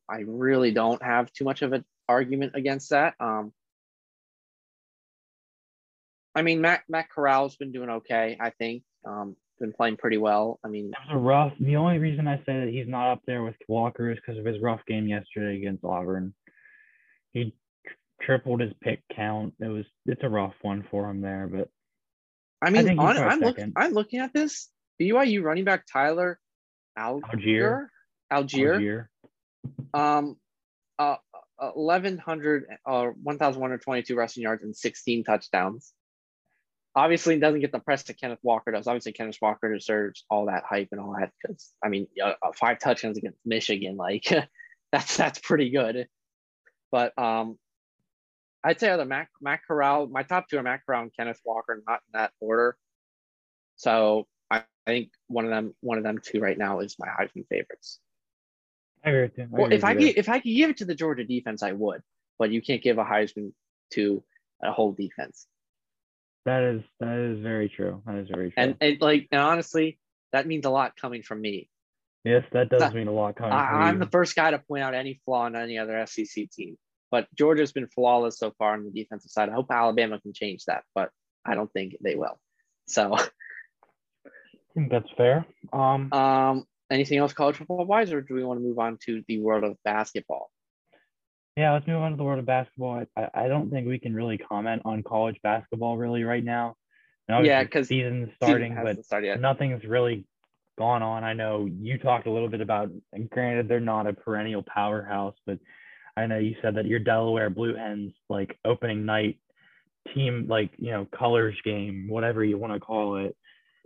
I really don't have too much of an argument against that. Um, I mean, Matt Matt Corral's been doing okay. I think um, been playing pretty well. I mean, it was a rough. The only reason I say that he's not up there with Walker is because of his rough game yesterday against Auburn. He tripled his pick count. It was it's a rough one for him there, but I mean, I on, I'm looking. I'm looking at this BYU running back Tyler Allgeier. Allgeier. Allgeier. Um, uh, 1100 uh 1122 rushing yards and 16 touchdowns obviously doesn't get the press that Kenneth Walker does. Obviously, Kenneth Walker deserves all that hype and all that because I mean, uh, five touchdowns against Michigan, like *laughs* that's that's pretty good. But um, I'd say other Mac Matt Corral. My top two are Matt Corral and Kenneth Walker, not in that order. So I, I think one of them, one of them two right now is my Heisman favorites. I agree with you. I well, if I could, if I could give it to the Georgia defense, I would. But you can't give a Heisman to a whole defense. That is that is very true. That is very true. And, and like and honestly, that means a lot coming from me. Yes, that does that, mean a lot coming. I, am the first guy to point out any flaw in any other SEC team, but Georgia's been flawless so far on the defensive side. I hope Alabama can change that, but I don't think they will. So, I *laughs* think that's fair. Um, um, anything else college football wise, or do we want to move on to the world of basketball? Yeah, let's move on to the world of basketball. I, I don't think we can really comment on college basketball really right now. yeah, because season's starting, season but started nothing's really gone on. I know you talked a little bit about, and granted, they're not a perennial powerhouse, but I know you said that your Delaware Blue Hens, like opening night team, like, you know, colors game, whatever you want to call it,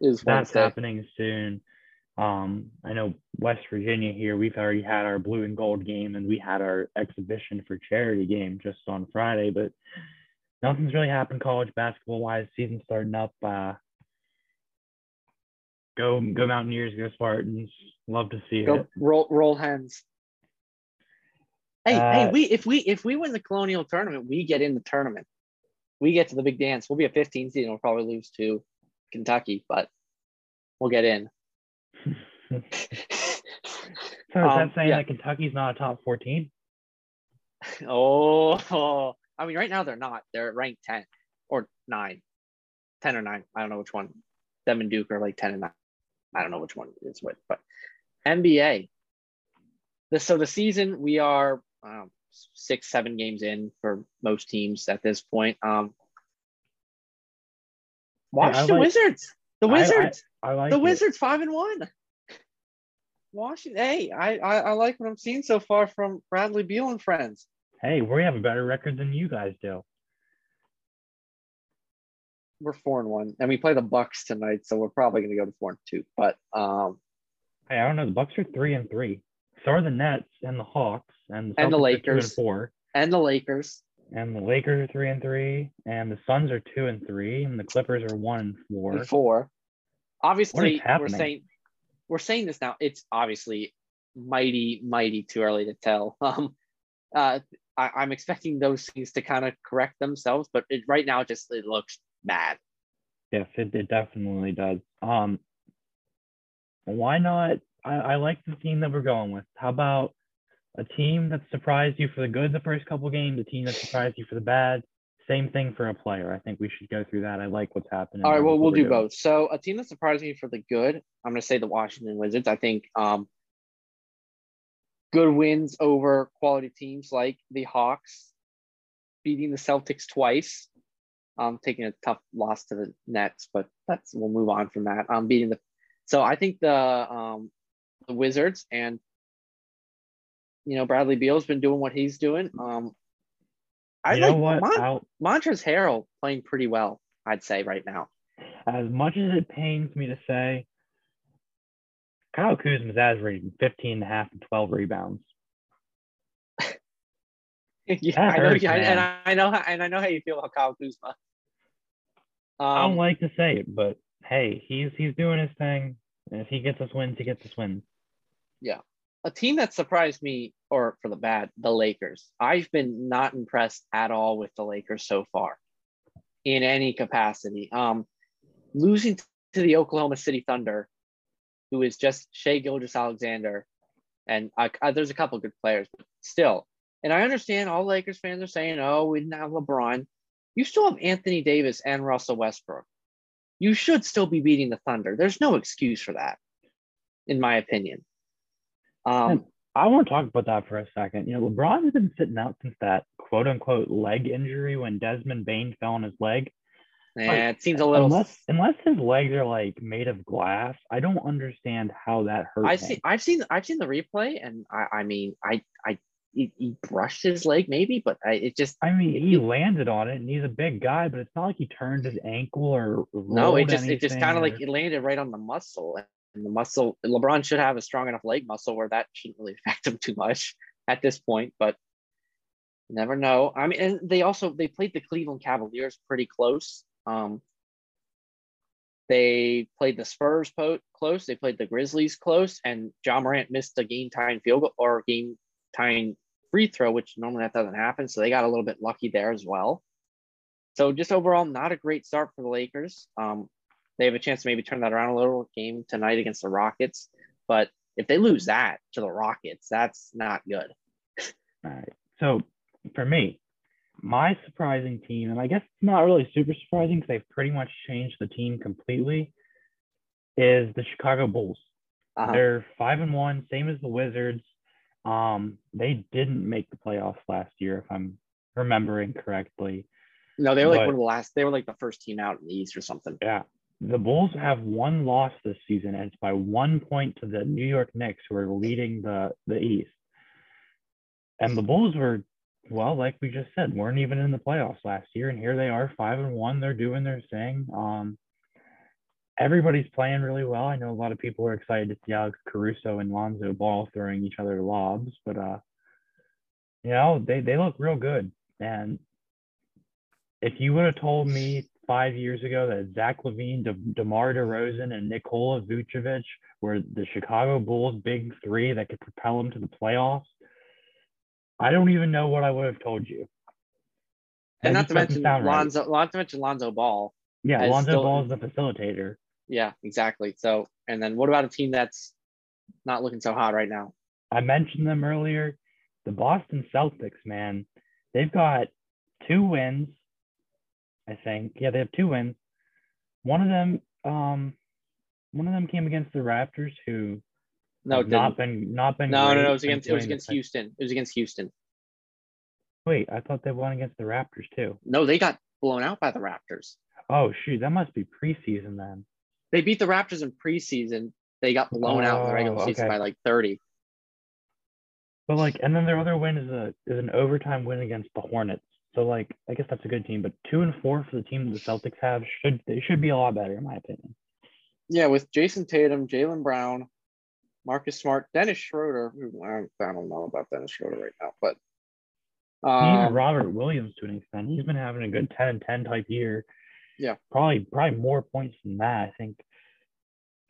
is that's happening soon. Um, I know West Virginia here, we've already had our blue and gold game and we had our exhibition for charity game just on Friday, but nothing's really happened college basketball wise. Season starting up. Uh, go go Mountaineers, go Spartans. Love to see Go it. roll roll hens. Hey, hey, Uh, we if we if we win the colonial tournament, we get in the tournament. We get to the big dance. We'll be a 15 seed and we'll probably lose to Kentucky, but we'll get in. *laughs* So is Um, that saying yeah. that Kentucky's not a top 14? *laughs* oh, I mean, right now they're not. They're ranked 10 or 9. 10 or 9. I don't know which one. Them and Duke are like 10 and 9. I don't know which one it's with, but NBA. The, so the season we are um, six, seven games in for most teams at this point. Um, Washington like- Wizards. The I- I- Wizards. I like the it. Wizards five and one. Washington. Hey, I, I I like what I'm seeing so far from Bradley Beal and friends. Hey, we have a better record than you guys do. We're four and one, and we play the Bucks tonight, so we're probably going to go to four and two. But um, Hey, I don't know. The Bucks are three and three. So are the Nets and the Hawks and the, And the Celtics are two Lakers. and four. and the Lakers. And the Lakers are three and three, and the Suns are two and three, and the Clippers are one and four. and four. Obviously, we're saying we're saying this now. It's obviously mighty, mighty too early to tell. *laughs* Um, uh, I, I'm expecting those things to kind of correct themselves, but it, right now, just it looks bad. Yes, it, it definitely does. Um, why not? I, I like the team that we're going with. How about a team that surprised you for the good the first couple games, a team that surprised you for the bad? Same thing for a player. I think we should go through that. I like what's happening. All right, well, we'll do doing. both. So, a team that surprised me for the good, I'm going to say the Washington Wizards. I think um, good wins over quality teams like the Hawks, beating the Celtics twice, um, taking a tough loss to the Nets, but that's we'll move on from that. Um, beating the, so I think the um, the Wizards and you know Bradley Beal's been doing what he's doing. Um, I you like know what? Mon- I'll, Montrezl Harrell playing pretty well. I'd say right now. as much as it pains me to say, Kyle Kuzma's averaging 15 and a half and 12 rebounds. *laughs* yeah, That I know, yeah, and. I, I know, how, and I know how you feel about Kyle Kuzma. I Um, don't like to say it, but hey, he's he's doing his thing. And if he gets us wins, he gets us wins. A team that surprised me, or for the bad, the Lakers. I've been not impressed at all with the Lakers so far, in any capacity. Um, losing to the Oklahoma City Thunder, who is just Shai Gilgeous-Alexander, and I, I- there's a couple good players, but still. And I understand all Lakers fans are saying, "Oh, we didn't have LeBron." You still have Anthony Davis and Russell Westbrook. You should still be beating the Thunder. There's no excuse for that, in my opinion. Um, I want to talk about that for a second. You know, LeBron has been sitting out since that quote unquote leg injury when Desmond Bane fell on his leg. yeah, it seems a little. Unless unless his legs are like made of glass, I don't understand how that hurt. I've him. seen, I've seen, I've seen the replay, and I, I mean, I, I, he, he brushed his leg maybe, but I, it just I mean, he landed on it, and he's a big guy, but it's not like he turned his ankle or no, it just, it just kind of like it landed right on the muscle, and the muscle. LeBron should have a strong enough leg muscle where that shouldn't really *laughs* affect him too much at this point, but never know. I mean, and they also they played the Cleveland Cavaliers pretty close. Um, they played the Spurs po- close. They played the Grizzlies close, and Ja Morant missed a game tying field goal or game tying free throw, which normally that doesn't happen. So they got a little bit lucky there as well. So just overall, not a great start for the Lakers. Um, they have a chance to maybe turn that around a little game tonight against the Rockets, but if they lose that to the Rockets, that's not good. All right. So for me, my surprising team, and I guess it's not really super surprising because they've pretty much changed the team completely, is the Chicago Bulls. Uh-huh. They're five and one, same as the Wizards. Um, they didn't make the playoffs last year, if I'm remembering correctly. No, they were like but- one of the last. They were like the first team out in the East or something. Yeah. The Bulls have one loss this season, and it's by one point to the New York Knicks, who are leading the, the East. And the Bulls were, well, like we just said, weren't even in the playoffs last year, and here they are, five and one. They're doing their thing. Um, everybody's playing really well. I know a lot of people are excited to see Alex Caruso and Lonzo Ball throwing each other lobs, but uh, you know, they they look real good. And if you would have told me five years ago that Zach LaVine, De- DeMar DeRozan, and Nikola Vucevic were the Chicago Bulls' big three that could propel them to the playoffs, I don't even know what I would have told you. And not to mention sound right. Lonzo, not to mention Lonzo Ball. Yeah, Lonzo still- Ball is the facilitator. Yeah, exactly. So, and then what about a team that's not looking so hot right now? I mentioned them earlier. The Boston Celtics, man, they've got two wins. I think. Yeah, they have two wins. One of them, um, one of them came against the Raptors, who No, not been not been. No, no, no. It was against it was against Houston. It was against Houston. Wait, I thought they won against the Raptors too. No, they got blown out by the Raptors. Oh shoot, that must be preseason then. They beat the Raptors in preseason. They got blown out in the regular Oh, season by like 30. But like, and then their other win is a is an overtime win against the Hornets. So like, I guess that's a good team. But two and four for the team the Celtics have should they should be a lot better in my opinion. Yeah, with Jayson Tatum, Jaylen Brown, Marcus Smart, Dennis Schroeder. I don't know about Dennis Schroeder right now, but Even um, Robert Williams to an extent, he's been having a good ten and ten type year. Yeah. Probably probably more points than that. I think.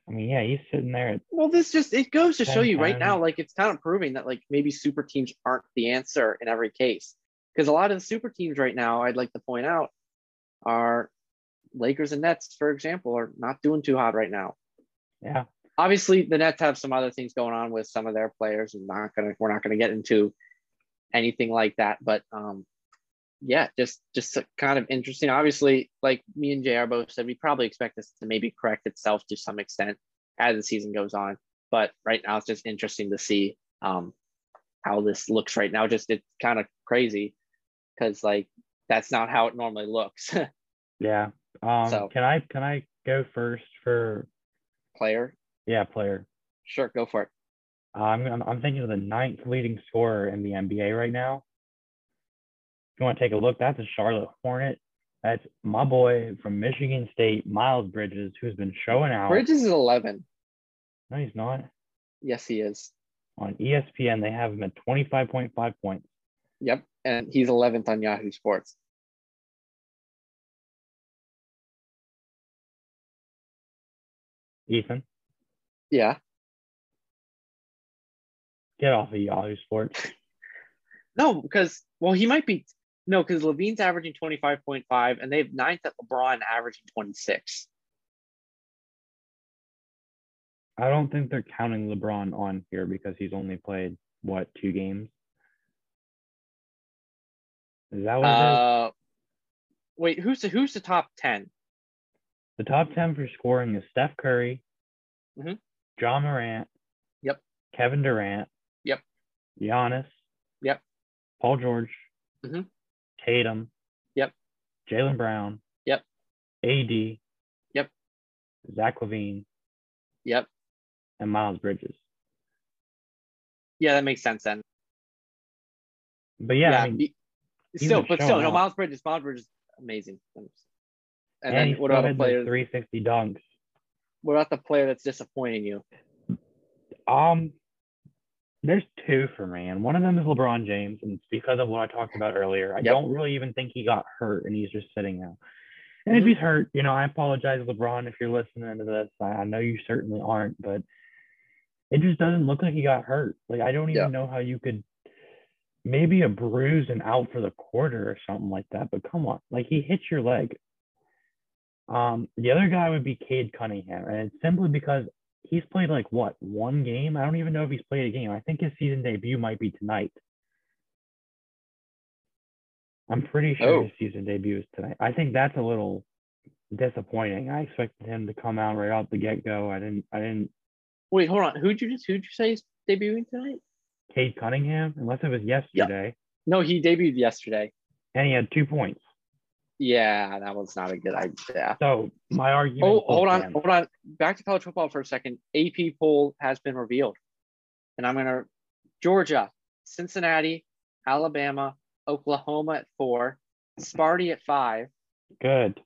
I mean, yeah, he's sitting there at well, this just it goes to show you right 10-10. now, like it's kind of proving that like maybe super teams aren't the answer in every case. Because a lot of the super teams right now, I'd like to point out, are Lakers and Nets, for example, are not doing too hot right now. yeah. obviously the Nets have some other things going on with some of their players and not gonna we're not gonna get into anything like that. But um yeah, just just kind of interesting. Obviously, like me and JR both said, we probably expect this to maybe correct itself to some extent as the season goes on. But right now it's just interesting to see um how this looks right now. Just it's kind of crazy because like that's not how it normally looks. *laughs* Yeah. Um, So- can I can I go first for Player, yeah player? sure, go for it. I'm I'm, I'm thinking of the ninth leading scorer in the NBA right now. If you want to take a look, that's a Charlotte Hornet. That's my boy from Michigan State, Miles Bridges, who's been showing out. Bridges is 11. No, he's not. Yes, he is. On ESPN, they have him at 25.5 points. Yep, and he's 11th on Yahoo Sports. Ethan, Yeah. get off of Yahoo Sports. *laughs* No, because well, he might be no, because LaVine's averaging 25.5, and they have ninth at LeBron averaging 26. I don't think they're counting LeBron on here because he's only played what two games. Is that what it is? Uh, wait, who's the who's the top 10? The top 10 for scoring is Steph Curry, Mhm. Ja Morant, Yep. Kevin Durant, Yep. Giannis, Yep. Paul George, Mhm. Tatum, Yep. Jaylen Brown, Yep. AD, Yep. Zach LaVine, Yep. and Miles Bridges. Yeah, that makes sense then. But yeah, I mean, still, but still, no. Miles Bridges, Miles Bridges, amazing. And, and, then what about had player? like 360 dunks. What about the player that's disappointing you? Um, there's two for me, and one of them is LeBron James, and it's because of what I talked about earlier. I Yep. don't really even think he got hurt, and he's just sitting out. And if he's hurt, you know, I apologize, LeBron, if you're listening to this. I, I know you certainly aren't, but it just doesn't look like he got hurt. Like I don't even Yeah. know how you could maybe a bruise and out for the quarter or something like that. But come on, like he hit your leg. Um, the other guy would be Cade Cunningham, and it's simply because he's played like what one game. I don't even know if he's played a game. I think his season debut might be tonight. I'm pretty sure Oh. his season debut is tonight. I think that's a little disappointing. I expected him to come out right out the get go. I didn't. I didn't. Wait, hold on. Who'd you just who'd you say is debuting tonight? Cade Cunningham, unless it was yesterday, No, he debuted yesterday. and he had two points. Yeah, that was not a good idea. So my argument. Oh, hold on, hold on. Back to college football for a second. AP poll has been revealed, and I'm gonna Georgia, Cincinnati, Alabama, Oklahoma at four, Sparty at five, Good.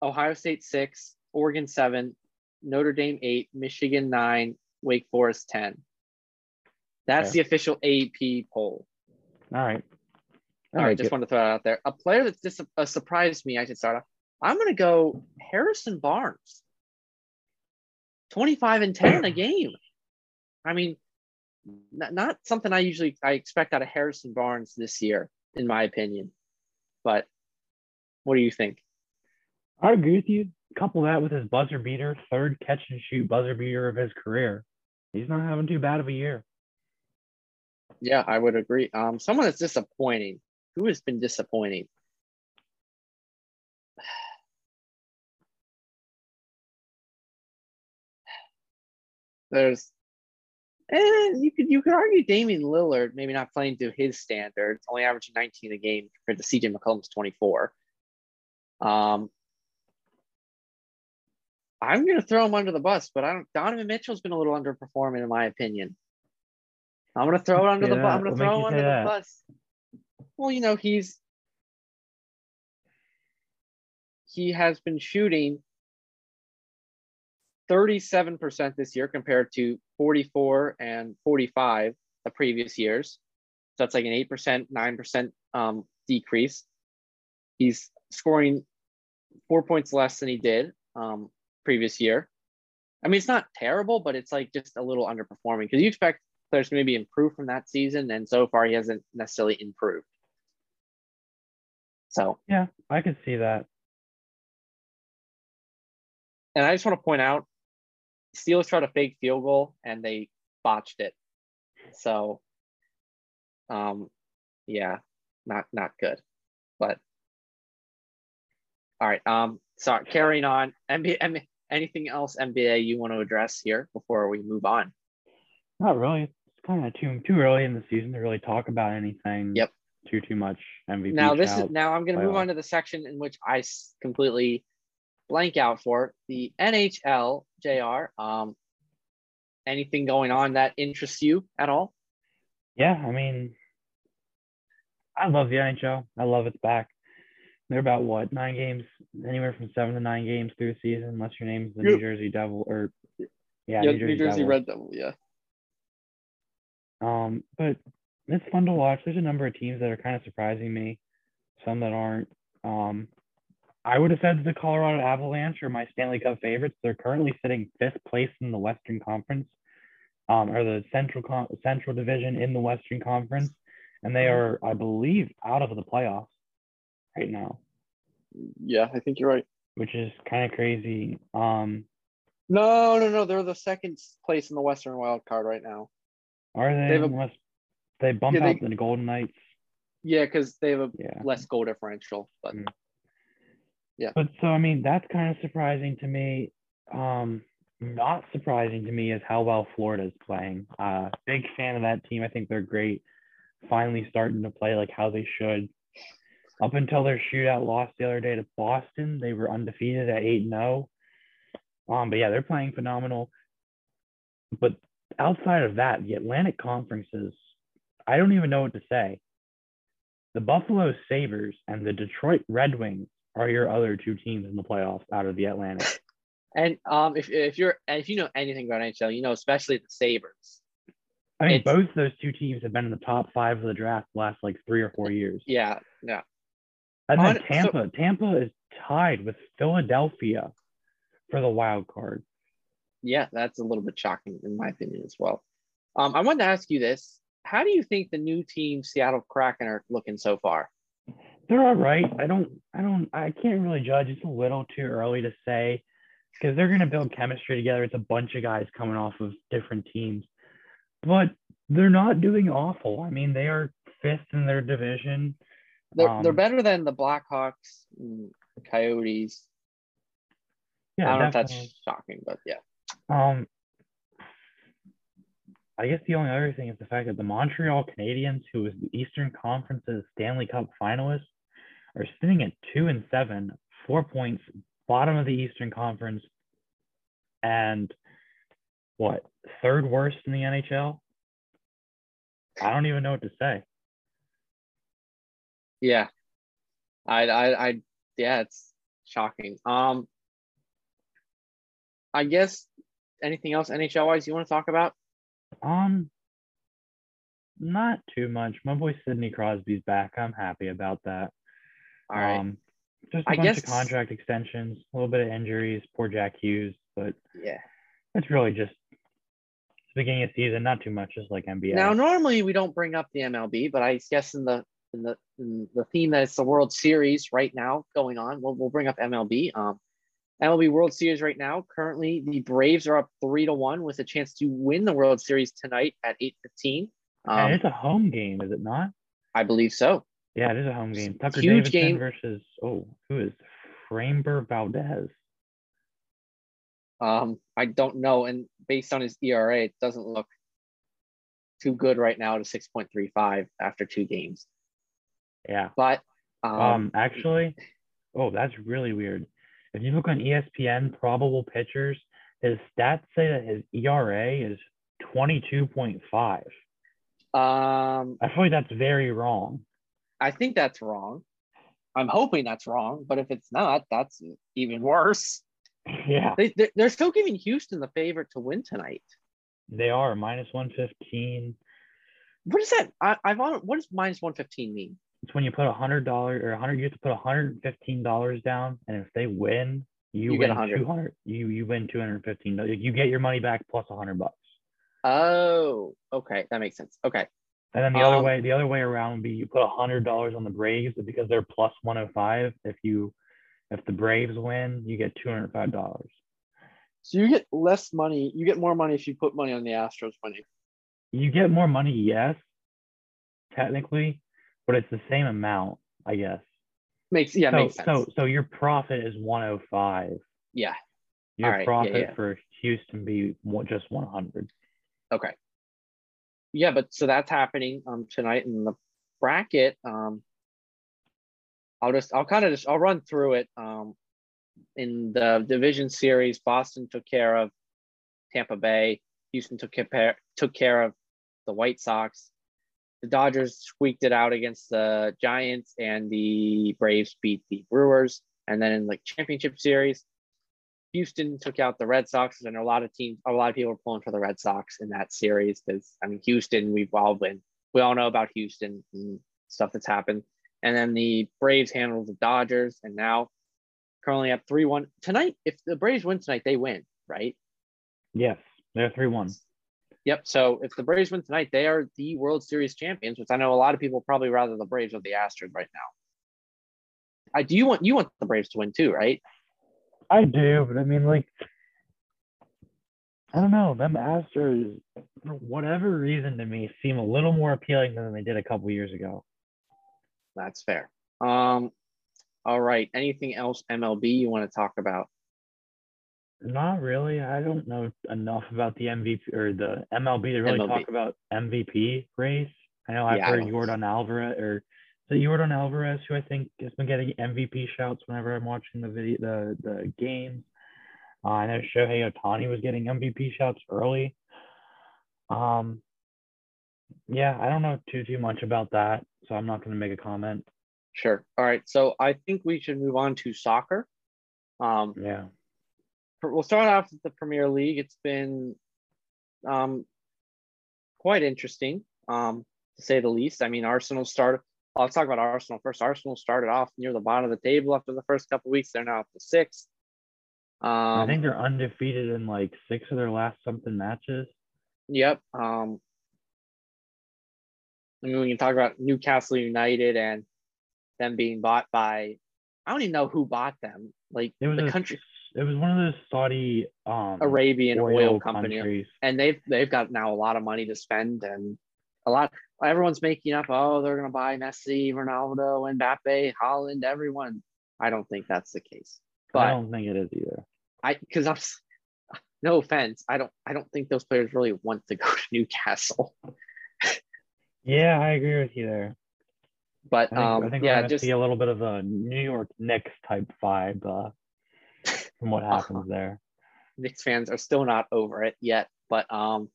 Ohio State six, Oregon seven, Notre Dame eight, Michigan nine, Wake Forest ten. That's Okay. the official AP poll. All right. All right, just want to throw that out there. A player that's dis- uh, surprised me, I should start off. I'm going to go Harrison Barnes. 25 and 10 a *clears throat* game. I mean, not, not something I usually I expect out of Harrison Barnes this year, in my opinion. But what do you think? I agree with you. Couple that with his buzzer beater, third catch and shoot buzzer beater of his career. He's not having too bad of a year. Yeah, I would agree. Um, someone that's disappointing. Who has been disappointing? *sighs* There's, and you could you could argue Damian Lillard maybe not playing to his standards, only averaging 19 a game compared to CJ McCollum's 24. Um, I'm going to throw him under the bus, but I don't. Donovan Mitchell's been a little underperforming in my opinion. I'm going to throw it under the bus. I'm to throw under the bus. Well, you know he's he has been shooting 37% this year compared to 44 and 45 the previous years. So that's like an 8%, 9% um, decrease. He's scoring four points less than he did um, previous year. I mean, it's not terrible, but it's like just a little underperforming because you expect players to maybe improve from that season. And so far, he hasn't necessarily improved. So, yeah, I could see that. And I just want to point out Steelers tried a fake field goal and they botched it. So, um, yeah, not not good. But all right. Um, sorry. Carrying on. NBA. anything else NBA you want to address here before we move on? Not really. Kind of too too early in the season to really talk about anything. Yep. Too too much MVP. Now this is now I'm going to move on to the section in which I completely blank out for the NHL. Jr. Um, anything going on that interests you at all? Yeah, I mean, I love the NHL. I love it's back. They're about what nine games, anywhere from seven to nine games through the season, unless your name's the. New Jersey Devil or yeah, New Jersey, New Jersey Devil. Red Devil. Yeah. Um, but it's fun to watch. There's a number of teams that are kind of surprising me, some that aren't. Um, I would have said the Colorado Avalanche are my Stanley Cup favorites. They're currently sitting fifth place in the Western Conference, um, or the Central Con- Central Division in the Western Conference, and they are, I believe, out of the playoffs right now. Yeah, I think you're right. Which is kind of crazy. Um, no, no, no. They're the second place in the Western Wild Card right now. Are they? They, a, they bump yeah, out they, the Golden Knights. Yeah, because they have a yeah. less goal differential. But mm. yeah. But so I mean, that's kind of surprising to me. Um, not surprising to me is how well Florida is playing. Uh, big fan of that team. I think they're great. Finally starting to play like how they should. Up until their shootout loss the other day to Boston, they were undefeated at 8 0. Um, but yeah, they're playing phenomenal. But outside of that, the Atlantic conferences, I don't even know what to say. The Buffalo Sabres and the Detroit Red Wings are your other two teams in the playoffs out of the Atlantic. *laughs* And um, if, if you're if you know anything about NHL, you know especially the Sabres. I mean, both those two teams have been in the top five of the draft the last like three or four years. Yeah, yeah. And then Tampa. So, Tampa is tied with Philadelphia for the wild card. Yeah, that's a little bit shocking in my opinion as well. Um, I wanted to ask you this: How do you think the new team, Seattle Kraken, are looking so far? They're all right. I don't, I don't, I can't really judge. It's a little too early to say because they're going to build chemistry together. It's a bunch of guys coming off of different teams, but they're not doing awful. I mean, they are fifth in their division. They're, um, they're better than the Blackhawks, Coyotes. Yeah, I don't definitely. know if that's shocking, but yeah. Um, I guess the only other thing is the fact that the Montreal Canadiens, who was the Eastern Conference's Stanley Cup finalists, are sitting at two and seven, four points bottom of the Eastern Conference, and what third worst in the NHL. I don't even know what to say. Yeah, I, I, I, yeah, it's shocking. Um, I guess anything else NHL wise you want to talk about? Um, Not too much. My boy Sidney Crosby's back. I'm happy about that. All right. Um, just a I bunch guess- of contract extensions, a little bit of injuries. Poor Jack Hughes, but yeah. it's really just beginning of season. Not too much, just like NBA. Now, normally we don't bring up the MLB, but I guess in the in the in the theme that it's the World Series right now going on, we'll, we'll bring up MLB. Um, MLB World Series right now. Currently, the Braves are up three to one with a chance to win the World Series tonight at eight fifteen. and Um, it's a home game, is it not? I believe so. Yeah, it is a home game. Tucker Huge Davidson game. versus oh, who is Framber Valdez? Um, I don't know, and based on his ERA, it doesn't look too good right now to six point three five after two games. Yeah. But um, Um, actually, oh, that's really weird. If you look on ESPN, probable pitchers, his stats say that his ERA is 22.5. um, I feel like that's very wrong. I think that's wrong. I'm hoping that's wrong, but if it's not, that's even worse. Yeah, They, they, they're still giving Houston the favorite to win tonight. they are minus 115. What is that? I, I've on. What does minus one fifteen mean? It's when you put a hundred dollar or a hundred, you have to put a hundred and fifteen dollars down, and if they win, you, You win 100. two hundred. You you win two hundred fifteen. You get your money back plus a hundred bucks. Oh, okay, that makes sense. Okay, And then the other Um, way, the other way around would be you put a hundred dollars on the Braves because they're plus one hundred five. If you, if the Braves win, you get two hundred five dollars. so you get less money. You get more money if you put money on the Astros winning. You get more money, yes, technically, but it's the same amount, I guess. Makes yeah, so, makes sense. so, so your profit is one hundred five. yeah, Your yeah, profit yeah. for Houston be just one hundred. okay. Yeah, but so that's happening um tonight in the bracket. Um, I'll just I'll kind of just I'll run through it. Um, in the division series, Boston took care of Tampa Bay. Houston took care took care of the White Sox. The Dodgers squeaked it out against the Giants, and the Braves beat the Brewers. And then in the championship series, Houston took out the Red Sox, and a lot of teams, a lot of people are pulling for the Red Sox in that series because I mean Houston, we've all been, we all know about Houston and stuff that's happened. And then the Braves handled the Dodgers, and now currently up three one tonight. If the Braves win tonight, they win, right? Yes, they're three one. Yep. So if the Braves win tonight, they are the World Series champions, which I know a lot of people probably rather the Braves or the Astros right now. I do you want you want the Braves to win too, right? I do, but I mean, like, I don't know. Them Astros, for whatever reason, to me, seem a little more appealing than they did a couple years ago. That's fair. Um, all right. Anything else MLB you want to talk about? Not really. I don't know enough about the MVP or the MLB to really MLB. talk about MVP race. I know I've Yeah, heard Jordan Alvarez or is it Yordan Alvarez who I think has been getting MVP shouts whenever I'm watching the video the the games. Uh, I know Shohei Ohtani was getting MVP shouts early. Um, yeah, I don't know too too much about that, so I'm not going to make a comment. Sure. All right. So I think we should move on to soccer. Um, Yeah, we'll start off with the Premier League. It's been um, quite interesting, um, to say the least. I mean, Arsenal started. I'll talk about Arsenal first. Arsenal started off near the bottom of the table after the first couple weeks. They're now up to sixth. Um, I think they're undefeated in like six of their last something matches. Yep. Um, I mean, we can talk about Newcastle United and them being bought by. I don't even know who bought them. Like It was the country, It was one of those Saudi um Arabian oil, company. countries. and they've they've got now a lot of money to spend and a lot everyone's making up oh they're gonna buy Messi, Ronaldo, and Mbappe, Haaland, everyone. I don't think that's the case. I don't think it is either. I because I'm no offense, I don't I don't think those players really want to *laughs* go to Newcastle. Yeah, I agree with you there. But I think, um I think we're yeah, gonna just see a little bit of a New York Knicks type vibe uh, from what Uh-huh. happens there. Knicks fans are still not over it yet. But um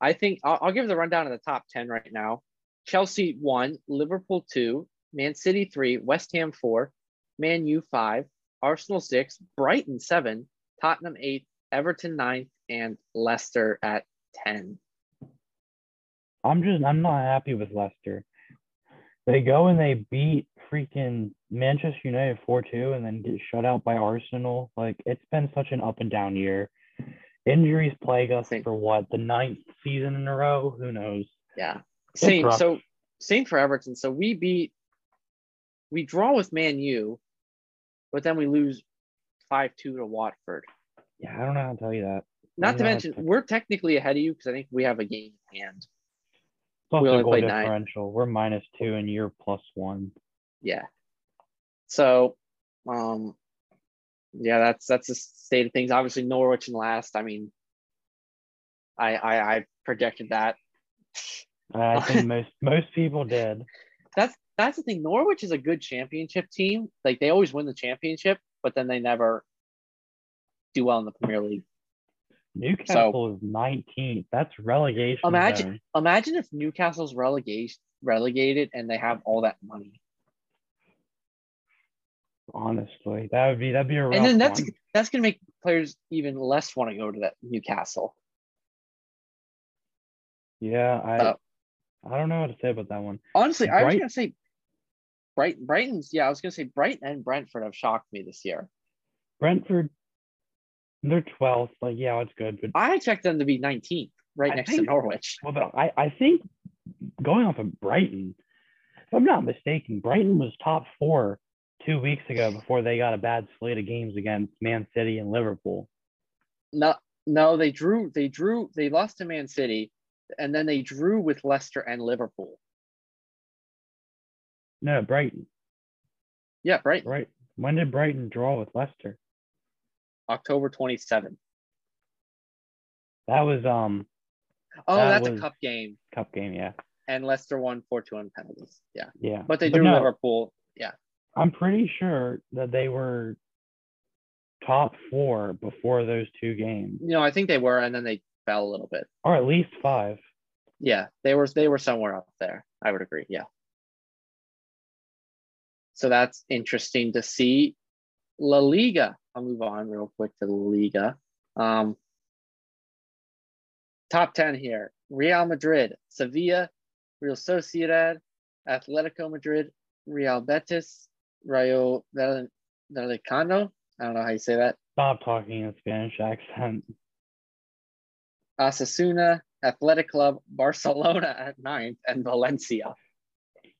I think I'll, I'll give the rundown of the top 10 right now. Chelsea one, Liverpool two, Man City three, West Ham four, Man U five, Arsenal six, Brighton seven, Tottenham eight, Everton ninth, and Leicester at 10. I'm just I'm not happy with Leicester. They go and they beat freaking Manchester United 4-2 and then get shut out by Arsenal. Like it's been such an up and down year. Injuries plague us Same. for what, the ninth season in a row? Who knows? Yeah. Same. rough. So same for Everton. So we beat, we draw with Man U, but then we lose five two to Watford. Yeah, I don't know how to tell you that. Not to mention, it's- we're technically ahead of you because I think we have a game in hand. Plus We only goal played nine. differential. We're minus two and you're plus one. Yeah. So, um, yeah, that's that's the state of things. Obviously, Norwich in last. I mean, I I, I projected that. I *laughs* think most most people did. That's that's the thing. Norwich is a good championship team. Like they always win the championship, but then they never do well in the Premier League. Newcastle is 19th. That's relegation. Imagine zone. imagine if Newcastle's relegation relegated and they have all that money. Honestly, that would be that'd be a and then that's one. that's gonna make players even less want to go to that Newcastle. Yeah, I Uh, I don't know what to say about that one. Honestly, I was gonna say Brighton. Brighton's yeah, I was gonna say Brighton and Brentford have shocked me this year. Brentford, they're 12th. Like, yeah, it's good, but I expect them to be 19th, right I next think- to Norwich. *laughs* well, but I I think going off of Brighton, if I'm not mistaken, Brighton was top four two weeks ago before they got a bad slate of games against Man City and Liverpool. No, no, they drew. They drew. They lost to Man City, and then they drew with Leicester and Liverpool. No, Brighton. Yeah, Brighton, Right. When did Brighton draw with Leicester? October 27th. That was um Oh, That that's a cup game, cup game, yeah. and Leicester won 4 2 on penalties. Yeah, Yeah. but they drew no, Liverpool. Yeah, I'm pretty sure that they were top four before those two games. you know, I think they were, and then they fell a little bit. Or at least five. Yeah, they were they were somewhere up there. I would agree. Yeah. So that's interesting to see. La Liga. I'll move on real quick to La Liga. Um, top 10 here Real Madrid, Sevilla, Real Sociedad, Atletico Madrid, Real Betis, Rayo Val- Vallecano. I don't know how you say that. Stop talking in Spanish accent. Osasuna, Athletic Club, Barcelona at ninth, and Valencia.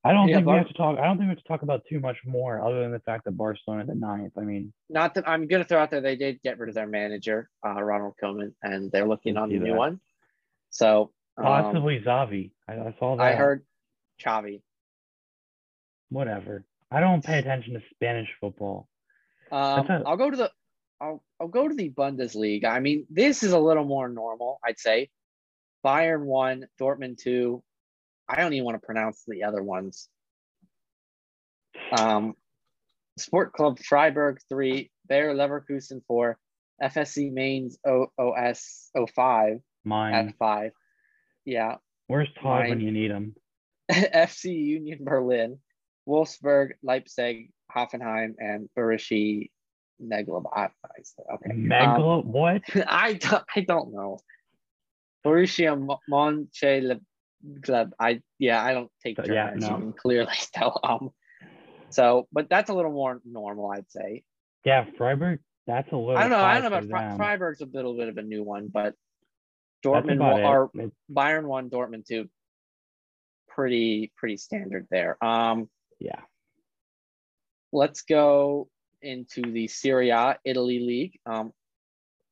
I don't Yeah, think we have to talk. I don't think we have to talk about too much more other than the fact that Barcelona at ninth. I mean, Not that I'm going to throw out there, they did get rid of their manager, uh, Ronald Koeman, and they're looking on the new that. one. So um, possibly Zavi. I, I saw that. I heard Chavi. Whatever. I don't pay attention to Spanish football. Um, a- I'll go to the I'll I'll go to the Bundesliga. I mean, this is a little more normal, I'd say. Bayern one, Dortmund two. I don't even want to pronounce the other ones. Um, Sport Club Freiburg three, Bayer Leverkusen four, FSC Mainz O- OS 05 Mine. at five. Yeah, Where's Todd when you need him? *laughs* FC Union Berlin, Wolfsburg, Leipzig, Hoffenheim, and Borussia Mönchengladbach. Okay, Um, Megla? what? *laughs* I don't, I don't know. Borussia Mönchengladbach. I yeah, I don't take German. yeah, as you no. can clearly *laughs* tell. Um, so, but that's a little more normal, I'd say. Yeah, Freiburg. That's a little. I don't know. I don't know about Fre-. Freiburg's a little bit of a new one, but Dortmund it. or Bayern one, Dortmund two. Pretty pretty standard there. Um, yeah. let's go into the Serie A Italy League. Um,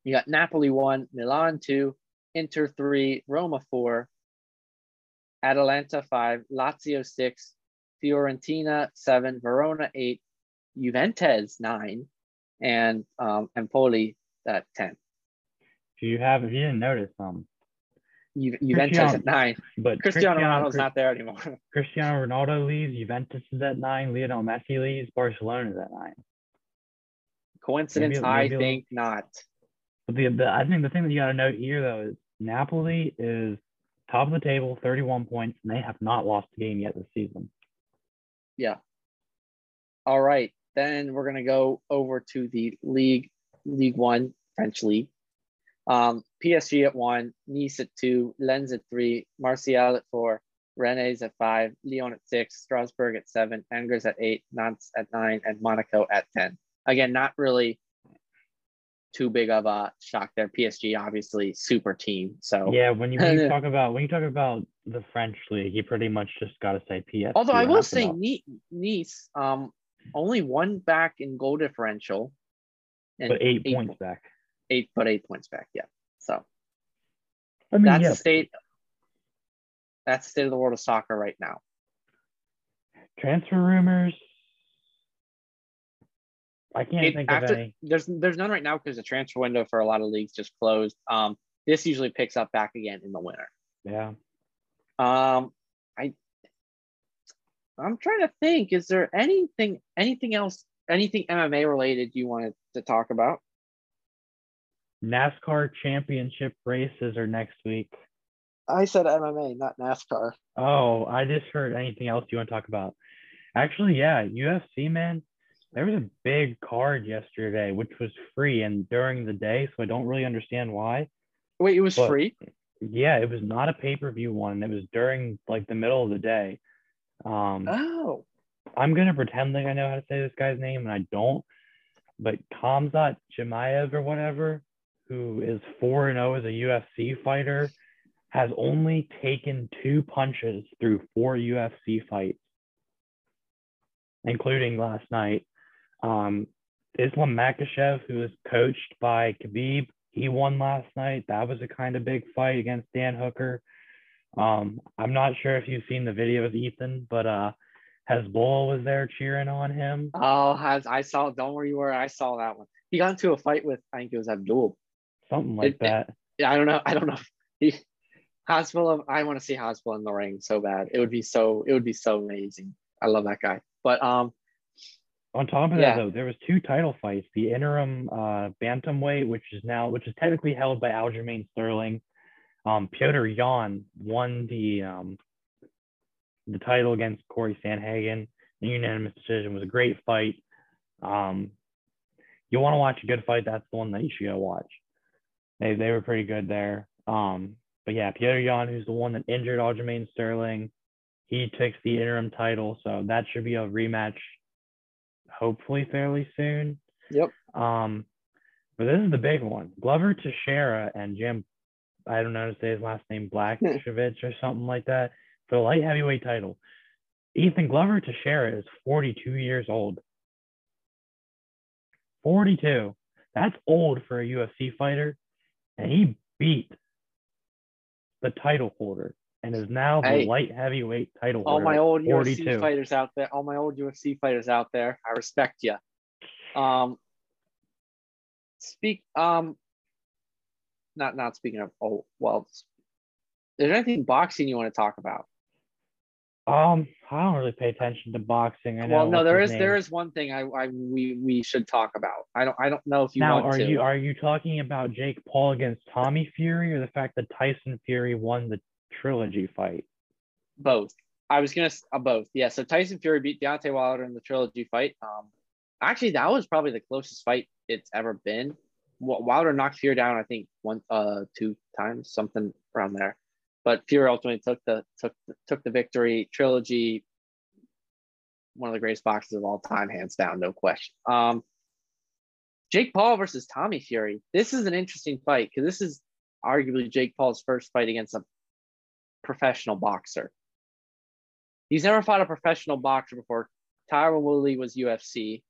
you got Napoli one, Milan two, Inter three, Roma four, Atalanta five, Lazio six, Fiorentina seven, Verona eight, Juventus nine, and um, Empoli at ten. If you have, if you didn't notice, um, Ju- Juventus Cristiano- at nine. but Cristiano Ronaldo's Cri- not there anymore. *laughs* Cristiano Ronaldo leaves. Juventus is at nine. Lionel Messi leaves. Barcelona is at nine. Coincidence? Maybe- I maybe little- think not. But the, the I think the thing that you got to note here though is Napoli is top of the table, 31 points, and they have not lost a game yet this season. Yeah. All right. Then we're gonna go over to the league, League One, French league. Um, PSG at one, Nice at two, Lens at three, Marseille at four, Rennes at five, Lyon at six, Strasbourg at seven, Angers at eight, Nantes at nine, and Monaco at 10. Again, not really too big of a shock there. PSG, obviously, super team. So yeah, when you, when you *laughs* talk about when you talk about the French league, you pretty much just got to say PSG. Although I will say Nice, um, only one back in goal differential, and but eight, eight points back. Eight, but eight points back. Yeah. So I mean, that's yeah. the state. That's the state of the world of soccer right now. Transfer rumors. I can't it, think after, of any. There's there's none right now because the transfer window for a lot of leagues just closed. Um, this usually picks up back again in the winter. Yeah. Um, I I'm trying to think. Is there anything anything else anything MMA related you wanted to talk about? NASCAR championship races are next week. I said MMA, not NASCAR. Oh, I just heard anything else you want to talk about. Actually, yeah, UFC, man. There was a big card yesterday, which was free and during the day, so I don't really understand why. Wait, it was but, free? Yeah, it was not a pay per view one. It was during like the middle of the day. Um, oh. I'm gonna pretend like I know how to say this guy's name, and I don't. But Khamzat Chimaev or whatever, who is four and zero oh as a UFC fighter, has only taken two punches through four UFC fights, including last night. Um, Islam Makhachev, who is coached by Khabib, he won last night. That was a kind of big fight against Dan Hooker. Um, I'm not sure if you've seen the videos, Ethan, but uh, Hasbulla was there cheering on him. Oh, has I saw? Don't worry, where I saw that one. He got into a fight with I think it was Abdul. Something like it, that. Yeah, I don't know. *laughs* I don't know. He Hasbulla. I want to see Hasbulla in the ring so bad. It would be so. It would be so amazing. I love that guy. But um, on top of yeah. that, though, there was two title fights: the interim uh, bantamweight, which is now, which is technically held by Aljamain Sterling. Um, Petr Yan won the um, the title against Corey Sandhagen. The unanimous decision was a great fight. Um, you want to watch a good fight? That's the one that you should go watch. They they were pretty good there. Um, but yeah, Petr Yan, who's the one that injured Aljamain Sterling, he takes the interim title, so that should be a rematch hopefully fairly soon. Yep. Um, but this is the big one. Glover Teixeira and Jim, I don't know how to say his last name, Blachowicz or something like that, for the light heavyweight title. Ethan Glover Teixeira is 42 years old. 42. That's old for a UFC fighter. And he beat the title holder and is now the hey, light heavyweight title all holder. All my old 42. UFC fighters out there, all my old UFC fighters out there, I respect you. Um, speak. Um, not not speaking of. Oh well, is there anything boxing you want to talk about? Um, I don't really pay attention to boxing. I know. Well, no, there is name. there is one thing I, I we we should talk about. I don't I don't know if you now are to. you are you talking about Jake Paul against Tommy Fury or the fact that Tyson Fury won the trilogy fight? Both. I was gonna uh, both. Yeah. So Tyson Fury beat Deontay Wilder in the trilogy fight. Um, actually, that was probably the closest fight it's ever been. Wilder knocked Fury down, I think one, uh, two times, something around there. But Fury ultimately took the took took the victory. Trilogy, one of the greatest boxers of all time, hands down, no question. Um, Jake Paul versus Tommy Fury. This is an interesting fight because this is arguably Jake Paul's first fight against a professional boxer. He's never fought a professional boxer before. Tyron Woodley was UFC,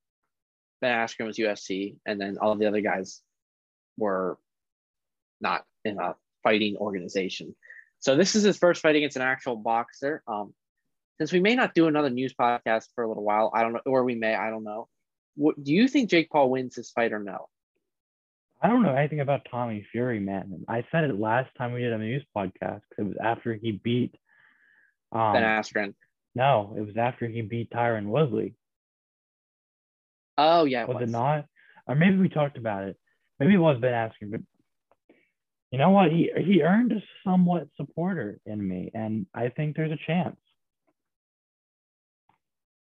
Ben Askren was UFC, and then all the other guys were not in a fighting organization. So this is his first fight against an actual boxer. Um, since we may not do another news podcast for a little while, I don't know, or we may, I don't know. What do you think Jake Paul wins this fight or no? I don't know anything about Tommy Fury, man. I said it last time we did a news podcast because it was after he beat um, Ben Askren. No, it was after he beat Tyron Woodley. Oh yeah, it was, was, it not? Or maybe we talked about it. Maybe it was Ben Askren, but you know what? He he earned a somewhat supporter in me, and I think there's a chance.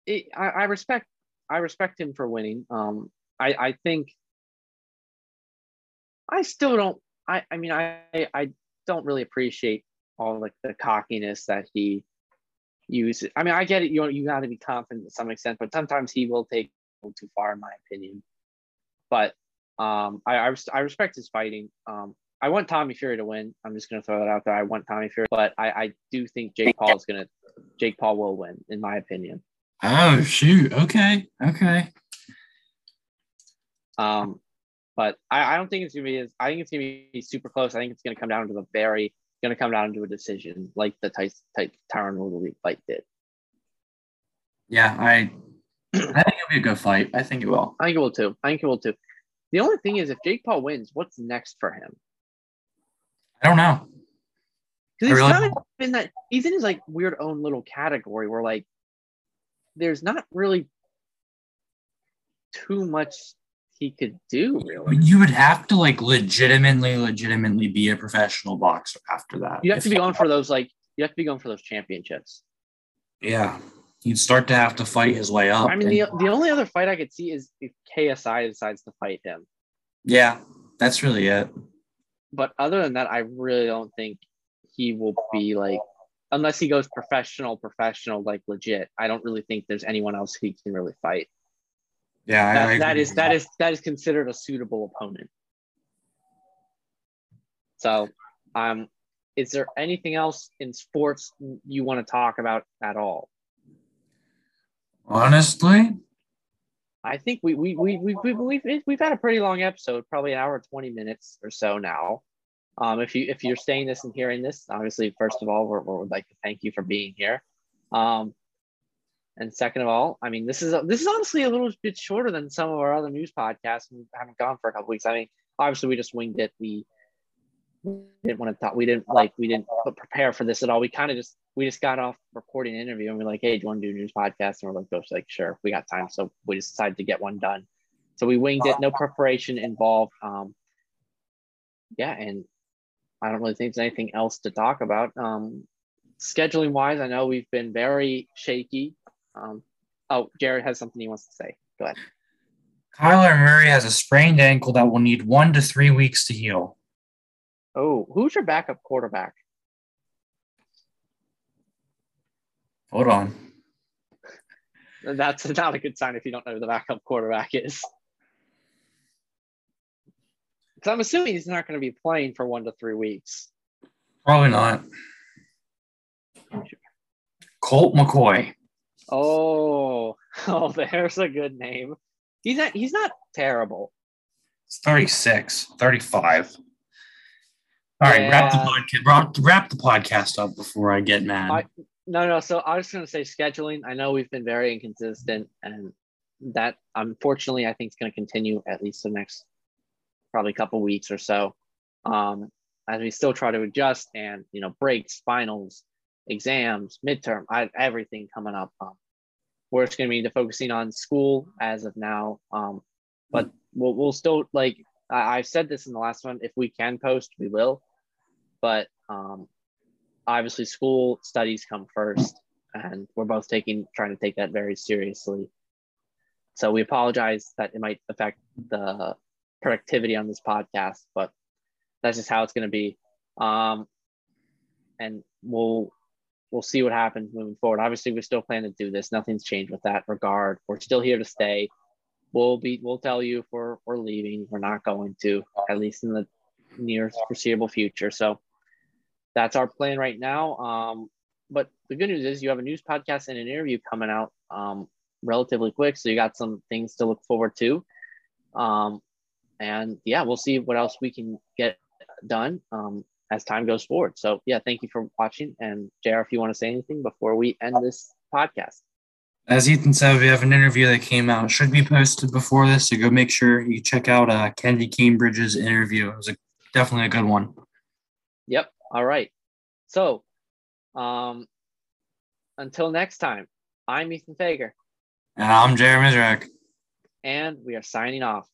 It, I, I respect I respect him for winning. Um, I I think I still don't I I mean I I don't really appreciate all like the cockiness that he uses. I mean I get it. You you got to be confident to some extent, but sometimes he will take too far in my opinion. But um, I I, I respect his fighting. Um, I want Tommy Fury to win. I'm just gonna throw that out there. I want Tommy Fury, but I I do think Jake Paul is gonna Jake Paul will win in my opinion. Oh shoot! Okay, okay. Um, but I, I don't think it's gonna be. As, I think it's gonna be super close. I think it's gonna come down to the very. Gonna come down to a decision, like the Ty, Ty, Tyron Woodley fight did. Yeah, I. I think it'll be a good fight. I think it will. I think it will too. I think it will too. The only thing is, if Jake Paul wins, what's next for him? I don't know. Because he's really kind of in that he's in his like weird own little category where like there's not really too much he could do really. You would have to like legitimately, legitimately be a professional boxer after that. You have to be going for those like you have to be going for those championships. Yeah, he'd start to have to fight his way up. I mean, the, the only other fight I could see is if KSI decides to fight him. yeah, that's really it. But other than that, I really don't think he will be like unless he goes professional, professional, like legit. I don't really think there's anyone else he can really fight. Yeah, I That, is that is that is considered a suitable opponent. So, um, is there anything else in sports you want to talk about at all? Honestly, I think we we we we we we've, we've had a pretty long episode, probably an hour and twenty minutes or so now. Um, if you if you're staying this and hearing this, obviously, first of all, we we would like to thank you for being here. Um, and second of all, I mean, this is this is honestly a little bit shorter than some of our other news podcasts. We haven't gone for a couple weeks. I mean, obviously, we just winged it. We didn't want to talk. We didn't like. We didn't prepare for this at all. We kind of just we just got off recording an interview and we're like, hey, do you want to do a news podcast? And we're like, both like, sure, we got time. So we just decided to get one done. So we winged it. No preparation involved. Um, yeah, and I don't really think there's anything else to talk about. Um, scheduling wise, I know we've been very shaky. Um, oh, Jared has something he wants to say. Go ahead. Kyler Murray has a sprained ankle that will need one to three weeks to heal. Oh, who's your backup quarterback? Hold on. That's not a good sign if you don't know who the backup quarterback is. Because I'm assuming he's not going to be playing for one to three weeks. Probably not. Colt McCoy. Oh, *laughs* oh, there's a good name. He's not. He's not terrible. It's 36, 35. All right, wrap the podcast wrap, wrap the podcast up before I get mad. I- No, no. So I was going to say scheduling. I know we've been very inconsistent, and that unfortunately I think is going to continue at least the next probably couple weeks or so, um, as we still try to adjust and you know breaks, finals, exams, midterm, I, everything coming up. Um, we're just going to be focusing on school as of now, um, but we'll we'll still like I, I've said this in the last one. If we can post, we will, but um, obviously school studies come first and we're both taking trying to take that very seriously. So we apologize that it might affect the productivity on this podcast but that's just how it's going to be. Um and we'll we'll see what happens moving forward. Obviously we still plan to do this. Nothing's changed with that regard. We're still here to stay. We'll be we'll tell you if we're we're leaving. We're not going to at least in the near foreseeable future. So that's our plan right now. Um, but the good news is you have a news podcast and an interview coming out um, relatively quick, so you got some things to look forward to. Um, and yeah, we'll see what else we can get done um, as time goes forward. So yeah, thank you for watching. And JR, if you want to say anything before we end this podcast. As Ethan said, we have an interview that came out. Should be posted before this, so go make sure you check out uh, Kennedy Cambridge's interview. It was a, definitely a good one. Yep. All right. So um, until next time, I'm Ethan Fager, And I'm Jeremy Mizrak. and we are signing off.